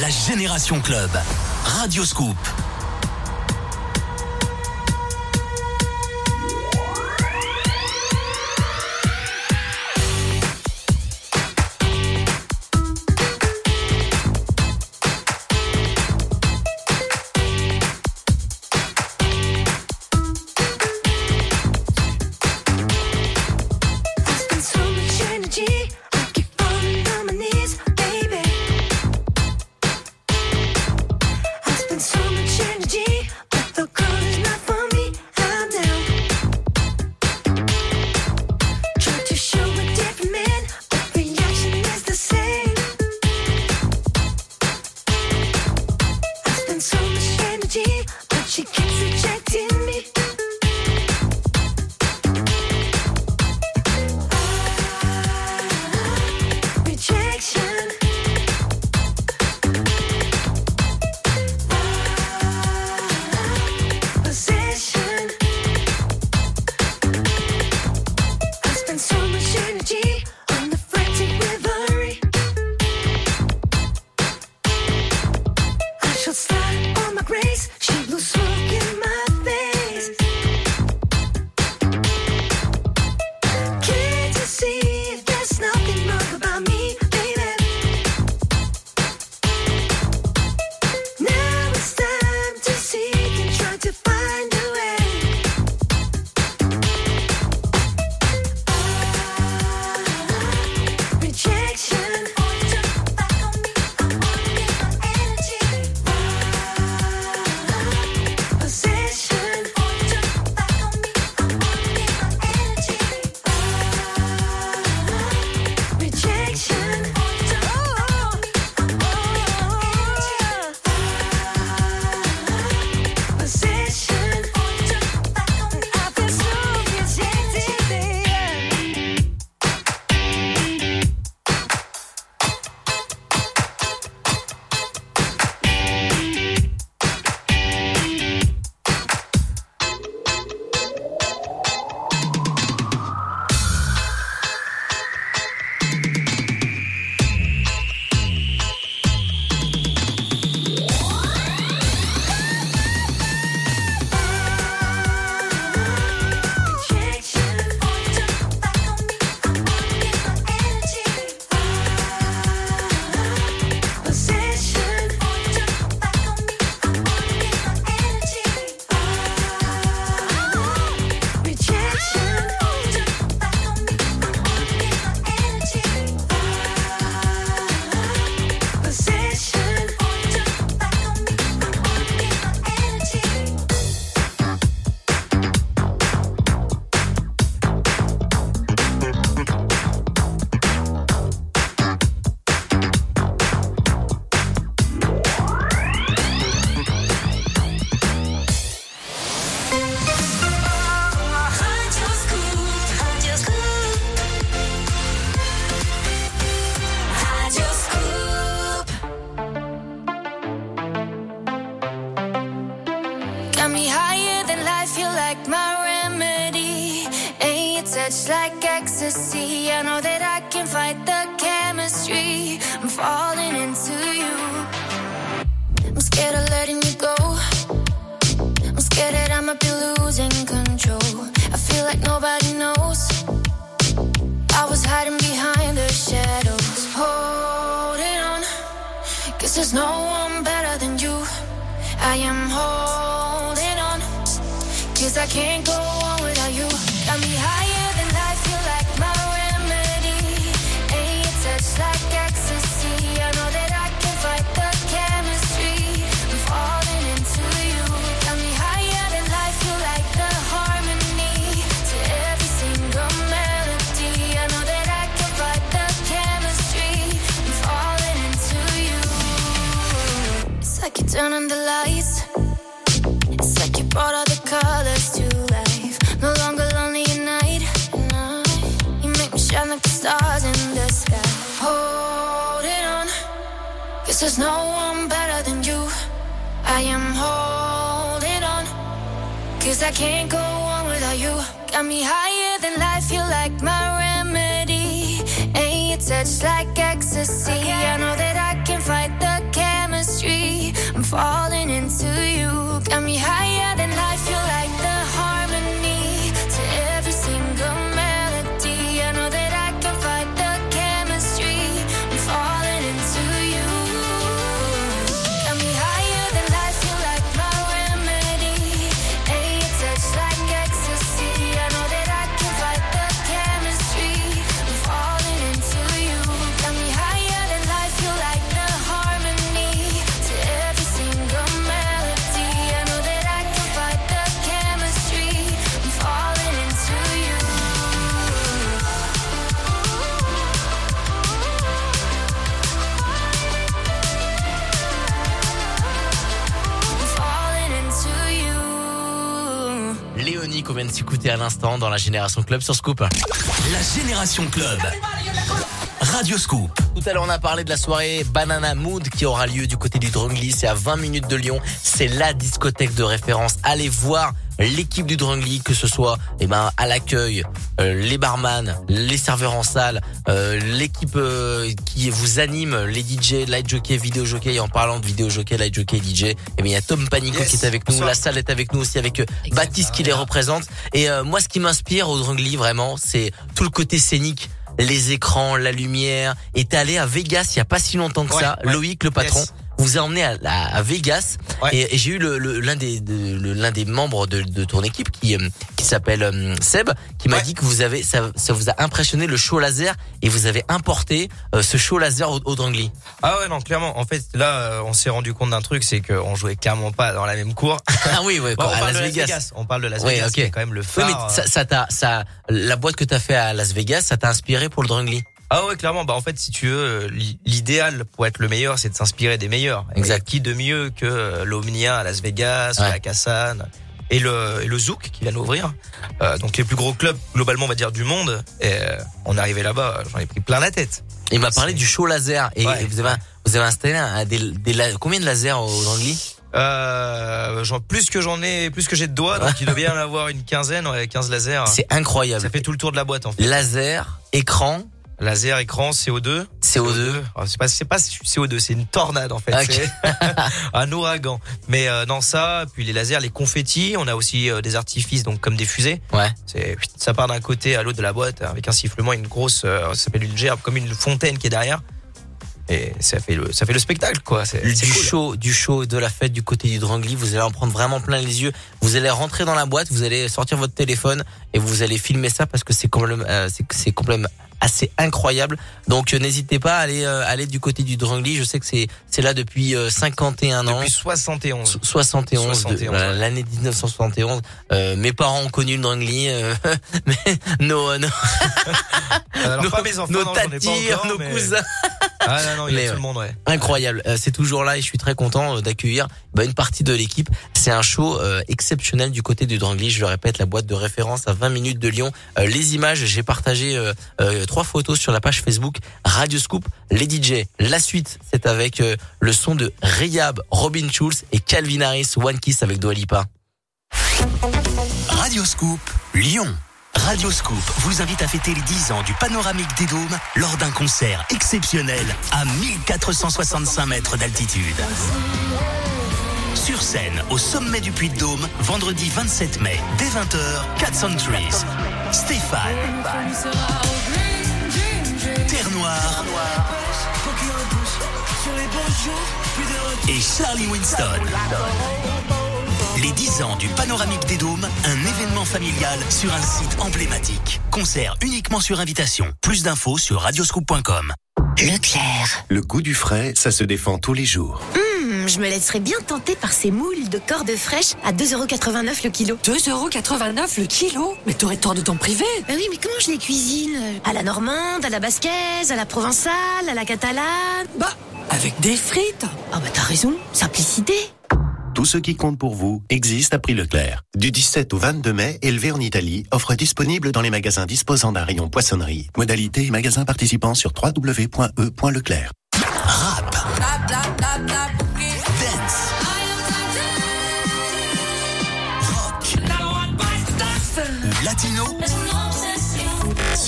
la Génération Club. Radio Scoop. Génération Club sur Scoop. La Génération Club. Radio Scoop. Tout à l'heure, on a parlé de la soirée Banana Mood qui aura lieu du côté du Drungly. C'est à 20 minutes de Lyon. C'est la discothèque de référence. Allez voir l'équipe du Drungly, que ce soit eh ben, à l'accueil, les barman, les serveurs en salle, euh, l'équipe euh, qui vous anime, les DJ, light jockey, vidéo jockey. Et en parlant de vidéo jockey, light jockey, DJ, eh bien, il y a Tom Panico qui est avec nous. La salle est avec nous aussi avec euh, Baptiste qui les représente. Et euh, moi, ce qui m'inspire au Drungly, vraiment, c'est tout le côté scénique les écrans, la lumière. Et t'es allé à Vegas il y a pas si longtemps que Ouais, ça. ouais. Loïc, le patron, Yes. Vous a emmené à, à- à Vegas. Et, et j'ai eu le- le- l'un des de- le- l'un des membres de, de ton équipe qui euh, qui s'appelle euh, Seb, qui m'a dit que vous avez ça, ça vous a impressionné le show laser et vous avez importé euh, ce show laser au, au Drangly. Ah ouais non clairement en fait là euh, on s'est rendu compte d'un truc c'est qu'on jouait clairement pas dans la même cour. Ah oui, ouais, Bon, on à parle Las de Vegas. On parle de Las Ouais, Vegas ok. qui est quand même le Oui, phare. mais ça, ça t'a, ça, la boîte que t'as fait à Las Vegas, ça t'a inspiré pour le Drangly. Ah ouais, clairement. Bah en fait, si tu veux, euh, l'i- l'idéal pour être le meilleur, c'est de s'inspirer des meilleurs. Exact. Et qui de mieux que euh, l'Omnia à Las Vegas, Ouais. la Cassan et le et le Zouk qui vient d'ouvrir. Euh, donc les plus gros clubs globalement, on va dire du monde. Et euh, on est arrivé là-bas, j'en ai pris plein la tête. Il m'a parlé du show laser et, Ouais. et vous avez vous avez installé un, des, des combien de lasers au Drangly Euh, j'en- plus que j'en ai, plus que j'ai de doigts, donc il doit bien y en avoir une quinzaine, ouais, 15 lasers. C'est incroyable. Ça fait tout le tour de la boîte en fait. Laser, écran, Laser, écran, CO2. CO2. Ah, C'est pas, c'est pas CO2, c'est une tornade en fait. Un ouragan. Mais euh, non ça, puis les lasers, les confettis, on a aussi euh, des artifices donc comme des fusées. Ouais. C'est ça part d'un côté à l'autre de la boîte avec un sifflement, et une grosse, euh, ça s'appelle une gerbe, comme une fontaine qui est derrière. Et ça fait le, ça fait le spectacle quoi. C'est du cool. show, du show, de la fête du côté du Drangly, vous allez en prendre vraiment plein les yeux. Vous allez rentrer dans la boîte, vous allez sortir votre téléphone et vous allez filmer ça parce que c'est complètement, euh, c'est, c'est complètement assez incroyable. Donc euh, n'hésitez pas à aller, euh, aller du côté du Drangly. Je sais que c'est, c'est là depuis euh, 51 ans. Depuis 71. So- 71, de- 71, voilà, ouais. l'année 1971. Euh, mes parents ont connu le Drangly, euh, mais nos, nos, Alors nos- pas mes enfants, nos non, tatis, encore, nos mais- cousins. Ah non, non, il y Mais a tout ouais. le monde, ouais. Incroyable, Euh, c'est toujours là et je suis très content euh, d'accueillir bah, une partie de l'équipe. C'est un show euh, exceptionnel du côté du Drangly. Je le répète, la boîte de référence à 20 minutes de Lyon. Euh, les images, j'ai partagé euh, euh, trois photos sur la page Facebook Radio Scoop. Les DJ, la suite, c'est avec euh, le son de Rayab, Robin Schulz et Calvin Harris, One Kiss avec Dua Lipa. Radioscoop, Lyon. Radioscoop vous invite à fêter les 10 ans du panoramique des Dômes lors d'un concert exceptionnel à 1465 mètres d'altitude. Sur scène, au sommet du Puy de Dôme, vendredi 27 mai, dès 20h, Cats on Trees, Stéphane, Terre Noire et Charlie Winston. Les 10 ans du Panoramique des Dômes, un événement familial sur un site emblématique. Concert uniquement sur invitation. Plus d'infos sur radioscoop.com. Leclerc. Le goût du frais, ça se défend tous les jours. Je me laisserais bien tenter par ces moules de cordes fraîches à 2,89€ le kilo. 2,89€ le kilo Mais t'aurais tort de t'en priver Bah oui, mais comment je les cuisine? À la normande, à la basquaise, à la provençale, à la catalane Bah, avec des frites Ah bah t'as raison, simplicité Tout ce qui compte pour vous existe à prix Leclerc. Du 17 au 22 mai, élevé en Italie, offre disponible dans les magasins disposant d'un rayon poissonnerie. Modalité et magasins participants sur www.e.leclerc. Rap, ou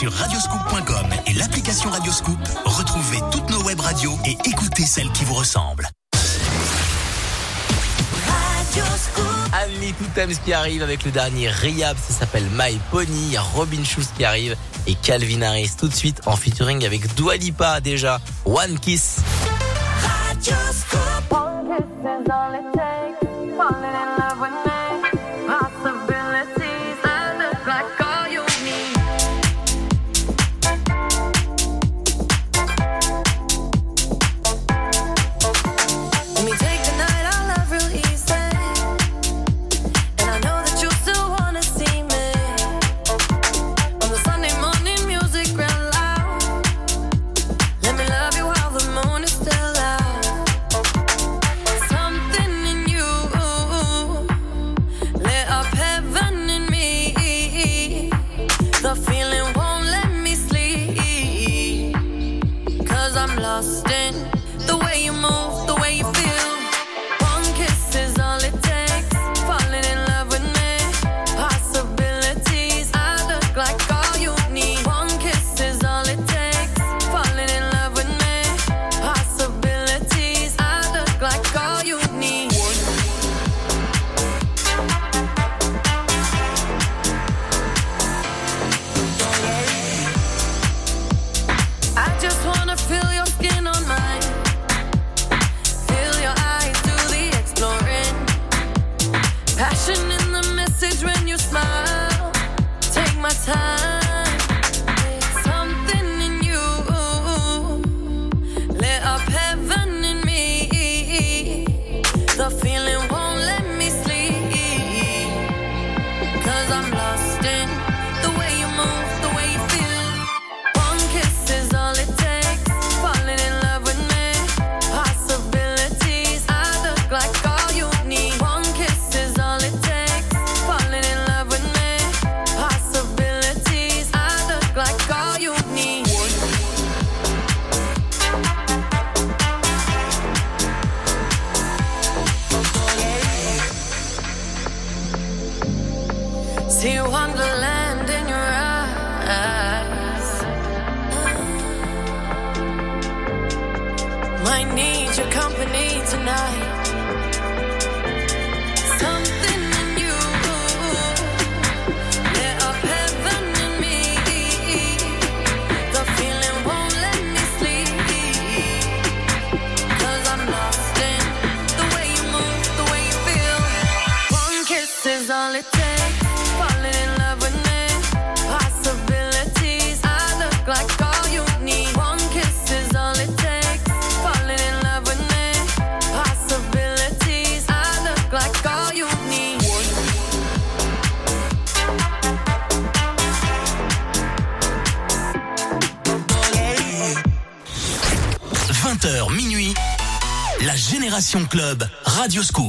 sur radioscoop.com et l'application Radioscoop, retrouvez toutes nos web radios et écoutez celles qui vous ressemblent. Annie Toutams qui arrive avec le dernier Riab, ça s'appelle My Pony. Il y a Robin Schulz qui arrive et Calvin Harris tout de suite en featuring avec Dua Lipa déjà. One Kiss. yaz Club, Radioscoop. Take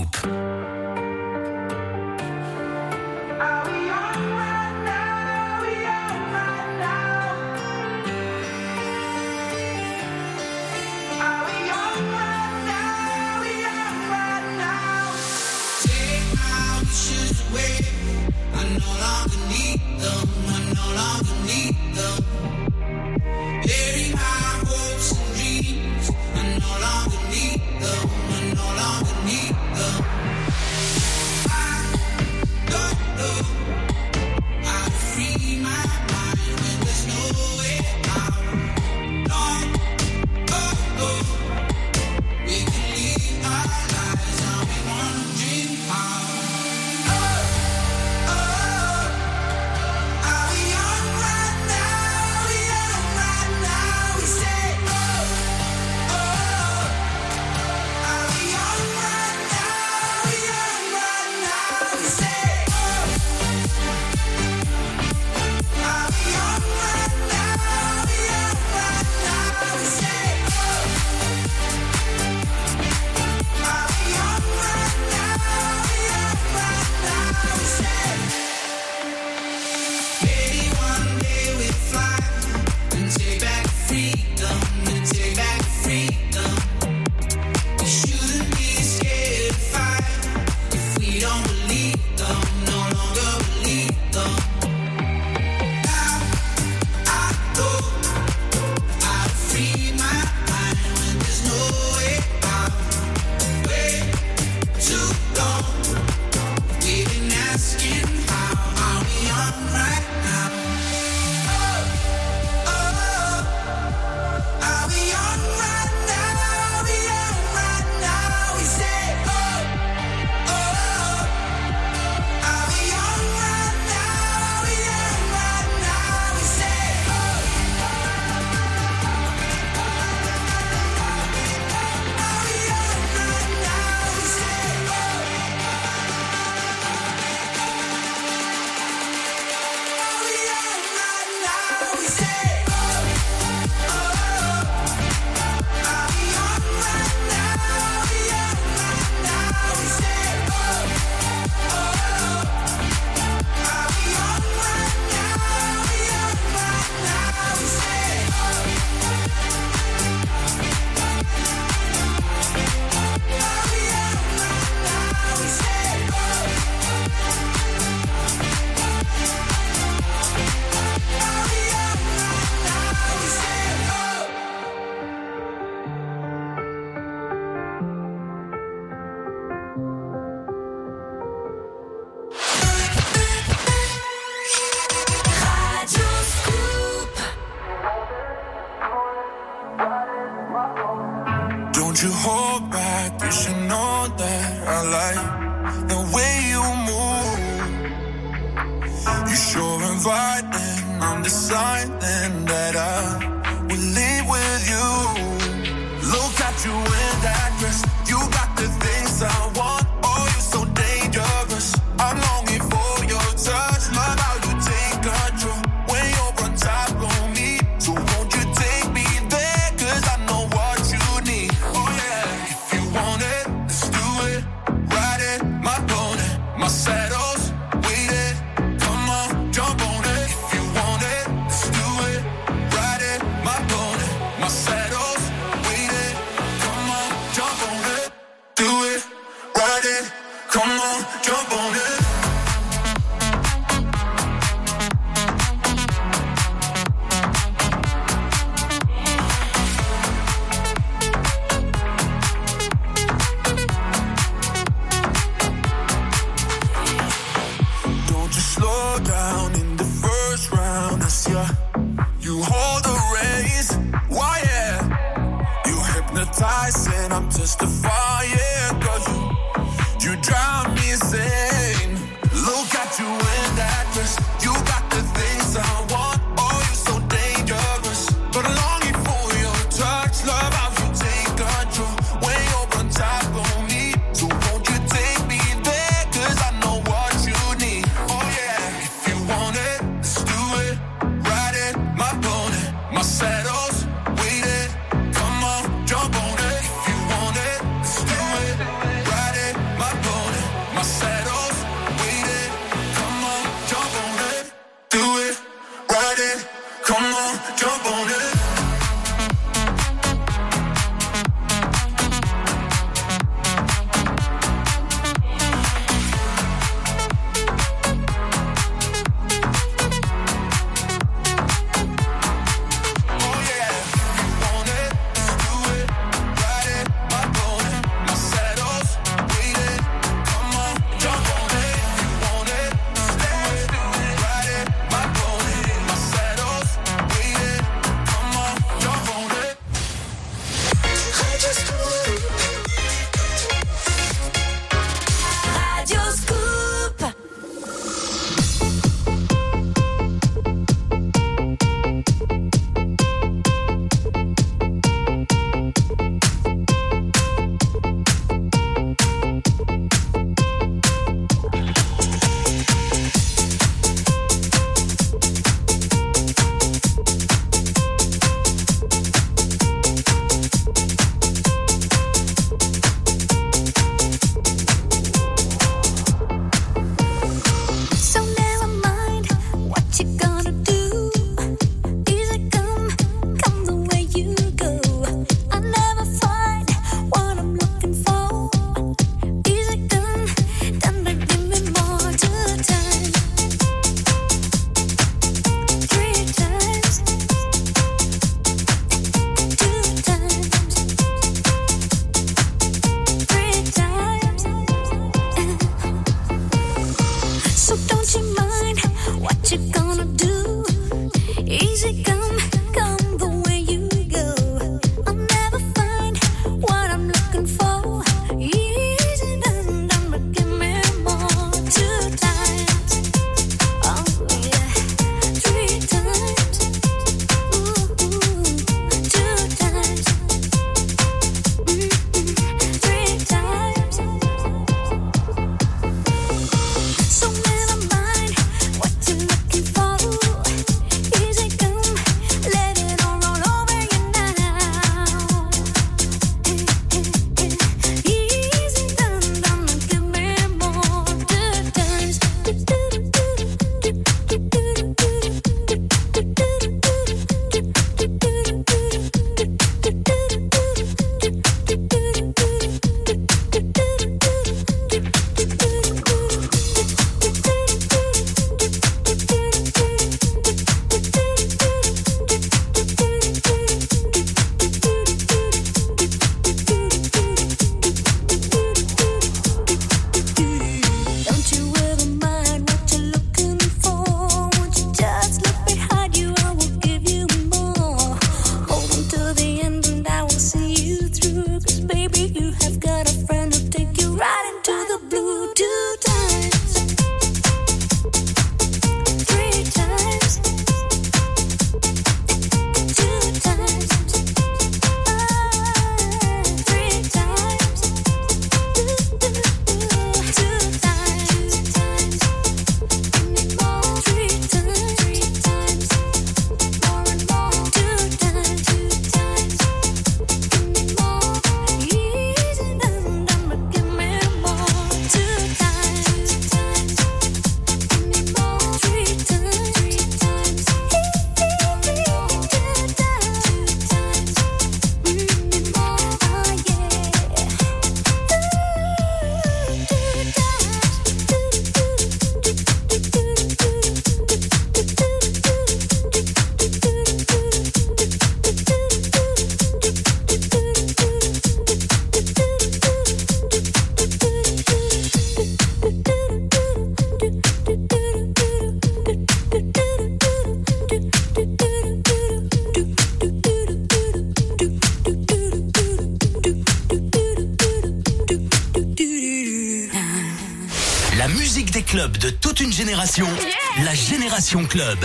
La Génération Club.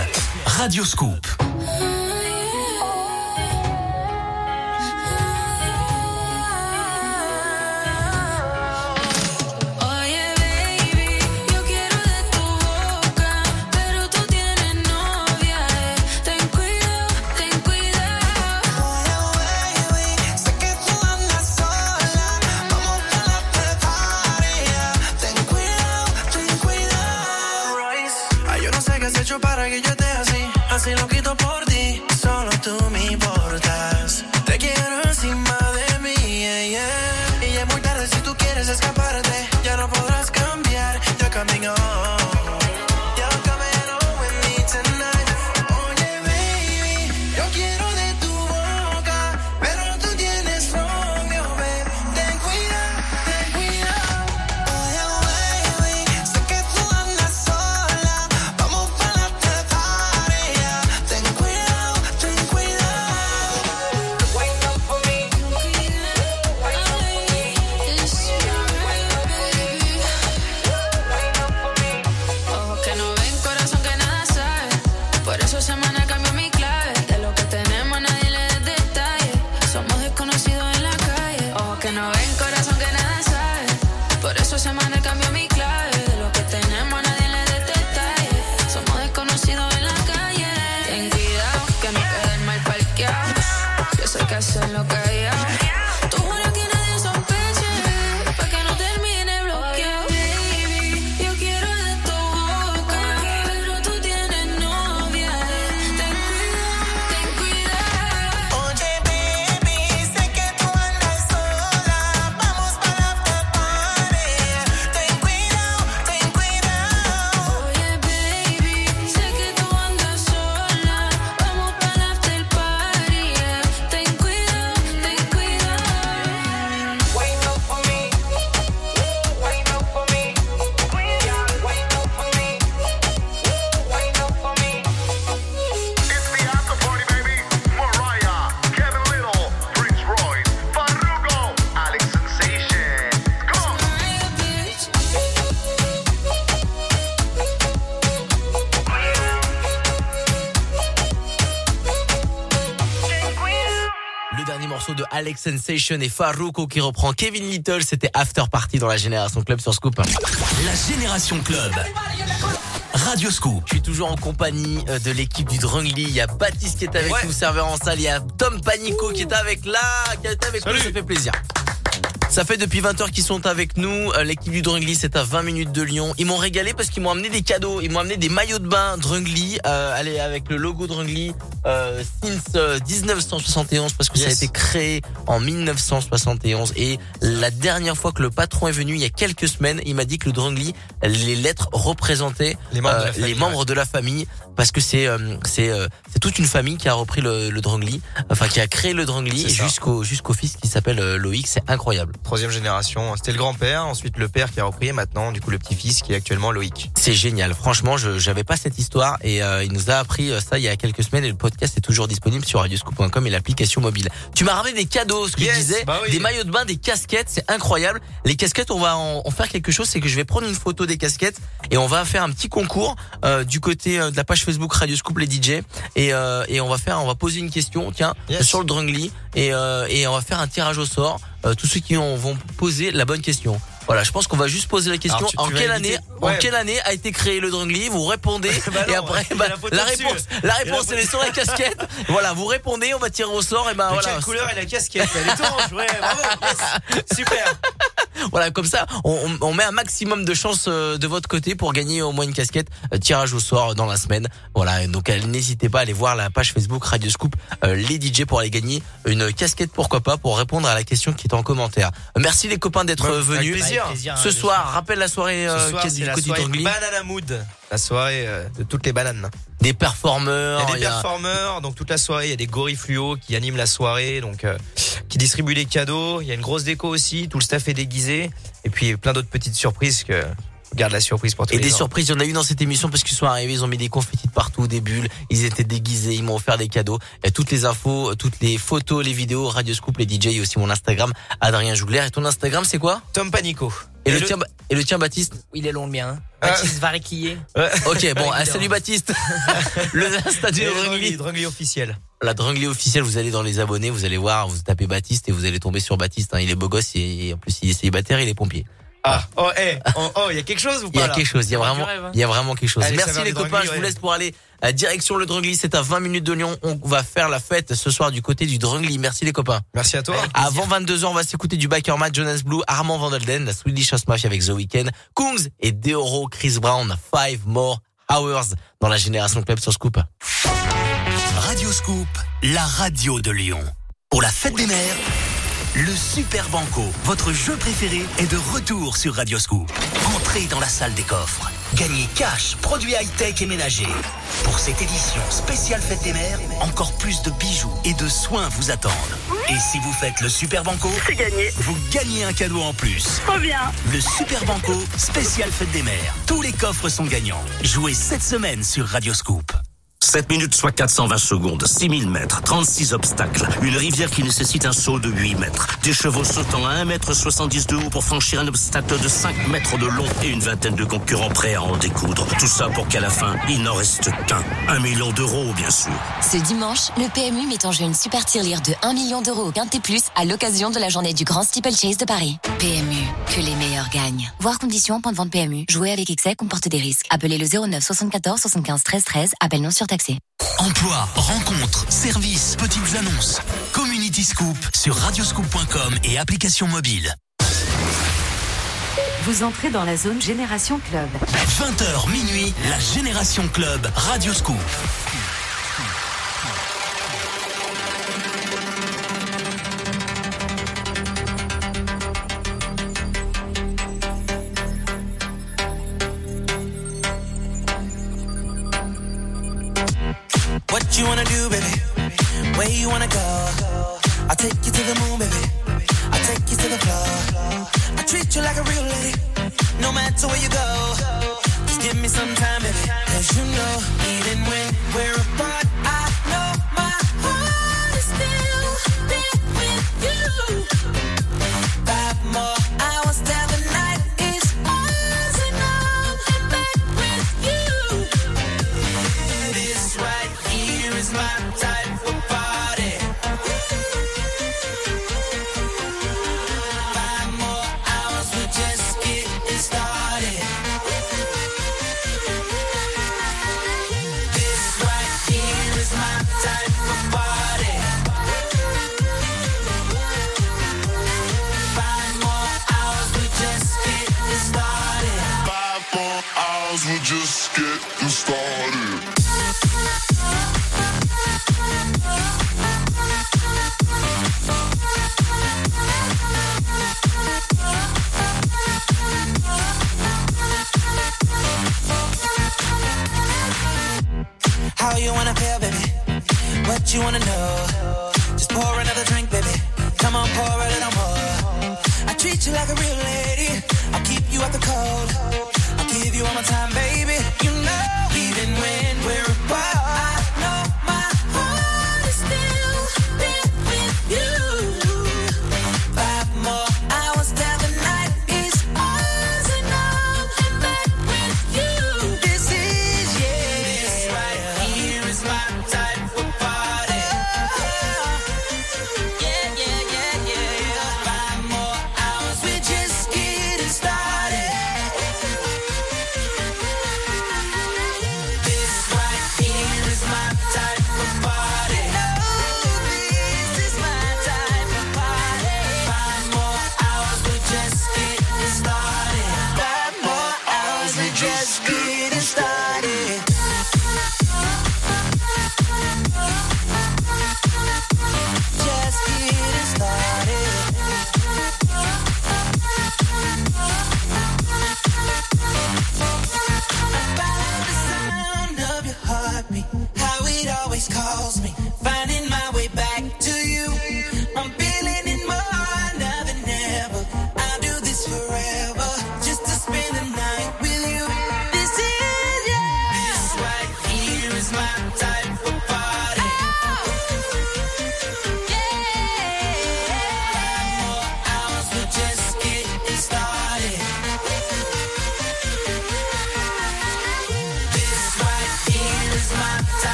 Radio Scoop. Alex Sensation et Farouko qui reprend Kevin Little. C'était After Party dans la Génération Club sur Scoop. La Génération Club. Radio Scoop. Je suis toujours en compagnie euh, de l'équipe du Drungly. Il y a Baptiste qui est avec nous, serveur en salle. Il y a Tom Panico qui est avec là, qui est avec nous. Ça fait plaisir. Ça fait depuis 20 heures qu'ils sont avec nous. Euh, L'équipe du Drungly, c'est à 20 minutes de Lyon. Ils m'ont régalé parce qu'ils m'ont amené des cadeaux. Ils m'ont amené des maillots de bain Drungly, euh, allez, avec le logo Drungly, euh, since euh, 1971 parce que ça a été créé en 1971. Et la dernière fois que le patron est venu, il y a quelques semaines, il m'a dit que le Drungly, les lettres représentaient Les membres de la euh, famille, les membres de la famille parce que c'est euh, c'est euh, c'est toute une famille qui a repris le, le Drungly, enfin qui a créé le Drungly jusqu'au jusqu'au fils qui s'appelle euh, Loïc. C'est incroyable. Troisième génération. C'était le grand-père, ensuite le père qui a repris et maintenant, du coup, le petit-fils qui est actuellement Loïc. C'est génial. Franchement, je j'avais pas cette histoire et euh, il nous a appris euh, ça il y a quelques semaines et le podcast est toujours disponible sur radioscoop.com et l'application mobile. Tu m'as ramené des cadeaux, ce que Yes, je disais, bah oui. des maillots de bain, des casquettes, c'est incroyable. Les casquettes, on va en, en faire quelque chose, c'est que je vais prendre une photo des casquettes et on va faire un petit concours euh, du côté euh, de la page Facebook Radioscoop les DJ et euh, et on va faire on va poser une question tiens Yes. sur le Drungly et euh, et on va faire un tirage au sort tous ceux qui ont, vont poser la bonne question. Voilà, je pense qu'on va juste poser la question tu- en tu quelle année en quelle année a été créé le Drungly Vous répondez Bah et après bah, la photo la dessus. réponse la réponse elle est sur la casquette. voilà, vous répondez, on va tirer au sort et ben De voilà. quelle couleur est la casquette Elle est orange, ouais, bravo, yes. super. Voilà, comme ça, on, on- met un maximum de chances euh, de votre côté pour gagner au moins une casquette. Euh, tirage au sort dans la semaine. Voilà, donc n'hésitez pas à aller voir la page Facebook Radio Scoop euh, les DJ pour aller gagner une casquette, pourquoi pas, pour répondre à la question qui est en commentaire. Merci les copains d'être Ouais, avec venus. Plaisir. Avec plaisir, Ce hein, soir, rappelle la soirée euh, c'est du la soirée. Banana Mood. La soirée euh, de toutes les bananes. Des performeurs. Il y a des il y a- performeurs, donc toute la soirée, il y a des gorilles fluo qui animent la soirée, donc euh, qui distribuent les cadeaux. Il y a une grosse déco aussi, tout le staff est déguisé, et puis plein d'autres petites surprises que garde la surprise pour tous Et les des gens. surprises, il y en a eu dans cette émission parce qu'ils sont arrivés, ils ont mis des confettis de partout, des bulles, ils étaient déguisés, ils m'ont offert des cadeaux. Et toutes les infos, toutes les photos, les vidéos, Radio Scoop, les DJ et aussi mon Instagram, Adrien Jougler. Et ton Instagram, c'est quoi? Tom Panico. et, Et le le- tien, et le tien, Baptiste? Il est long le mien. hein. Ah. Baptiste Variquillier. Ok, bon, ah, salut Baptiste. le Insta du. Drungly, Drungly officiel. La Drungly officielle, vous allez dans les abonnés, vous allez voir, vous tapez Baptiste et vous allez tomber sur Baptiste. hein. Il est beau gosse et en plus il est célibataire, il est pompier. Ah, oh, eh, oh, oh, il y a quelque chose ou Il y pas a là quelque chose, il y a vraiment, hein. il y a vraiment quelque chose. Allez, Merci les copains, je vous ouais. laisse pour aller à direction le Drungly. C'est à 20 minutes de Lyon. On va faire la fête ce soir du côté du Drungly. Merci les copains. Merci à toi. Avant 22h, on va s'écouter du Biker Matt, Jonas Blue, Armand Van Delden, la Swedish House Mafia avec The Weeknd, Kungs et Deoro, Chris Brown, Five More Hours dans la Génération Club sur Scoop. Radio Scoop, la radio de Lyon. Pour la fête des mères, le Super Banco, votre jeu préféré, est de retour sur Radio Scoop. Entrez dans la salle des coffres. Gagnez cash, produits high-tech et ménagers. Pour cette édition spéciale fête des mères, encore plus de bijoux et de soins vous attendent. Et si vous faites le Super Banco, C'est gagné. vous gagnez un cadeau en plus. Trop bien. Le Super Banco, spécial fête des mères. Tous les coffres sont gagnants. Jouez cette semaine sur Radio Scoop. 7 minutes soit 420 secondes, 6000 mètres, 36 obstacles, une rivière qui nécessite un saut de 8 mètres, des chevaux sautant à 1 mètre 70 de haut pour franchir un obstacle de 5 mètres de long et une vingtaine de concurrents prêts à en découdre. Tout ça pour qu'à la fin, il n'en reste qu'un. Un million d'euros, bien sûr. Ce dimanche, le PMU met en jeu une super tirelire de 1 million d'euros au Quintet Plus à l'occasion de la journée du Grand Steeplechase de Paris. PMU, que les meilleurs gagnent. Voir conditions, point de vente PMU. Jouer avec excès comporte des risques. Appelez le 09 74 75 13 13. Appel non surtaxé. Emploi, rencontres, services, petites annonces. Community Scoop sur radioscoop.com et application mobile. Vous entrez dans la zone Génération Club. 20h minuit, la Génération Club Radio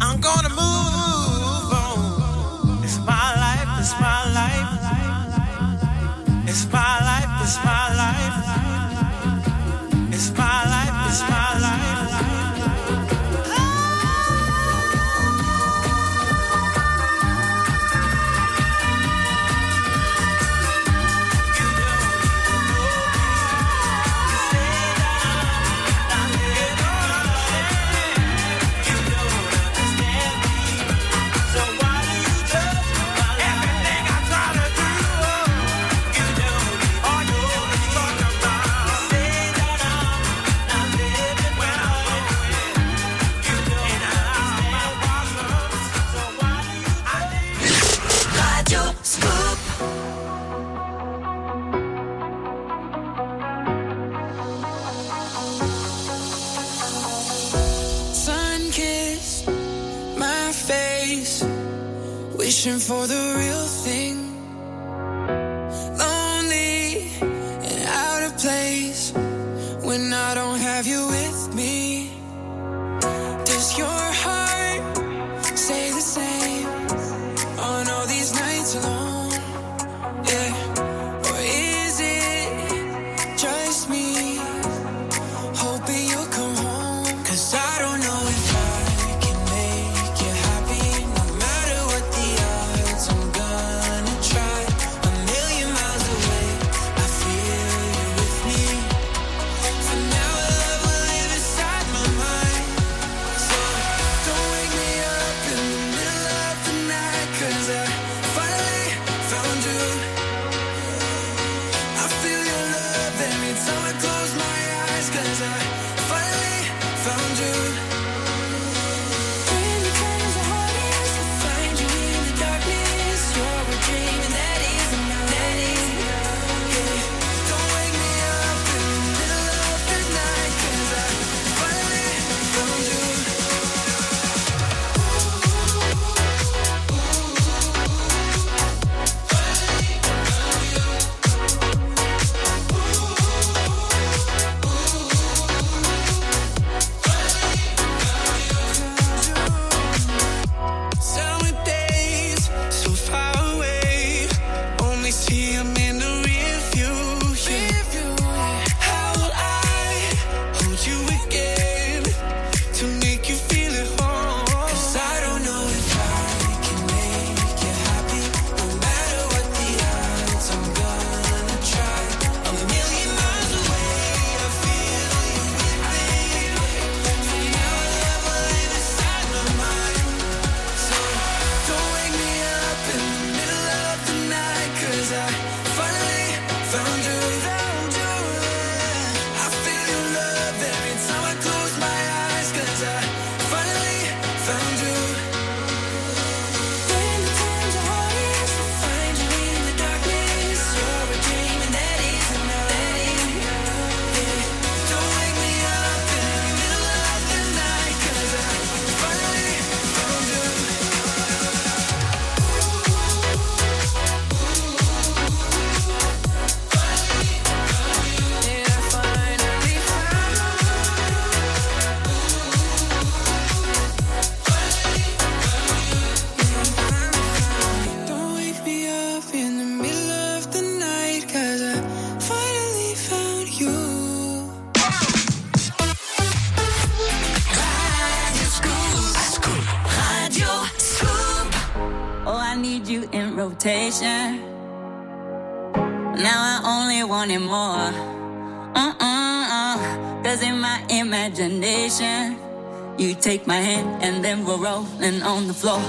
I'm gonna move. anymore. Uh uh Cause in my imagination, you take my hand and then we're rolling on the floor.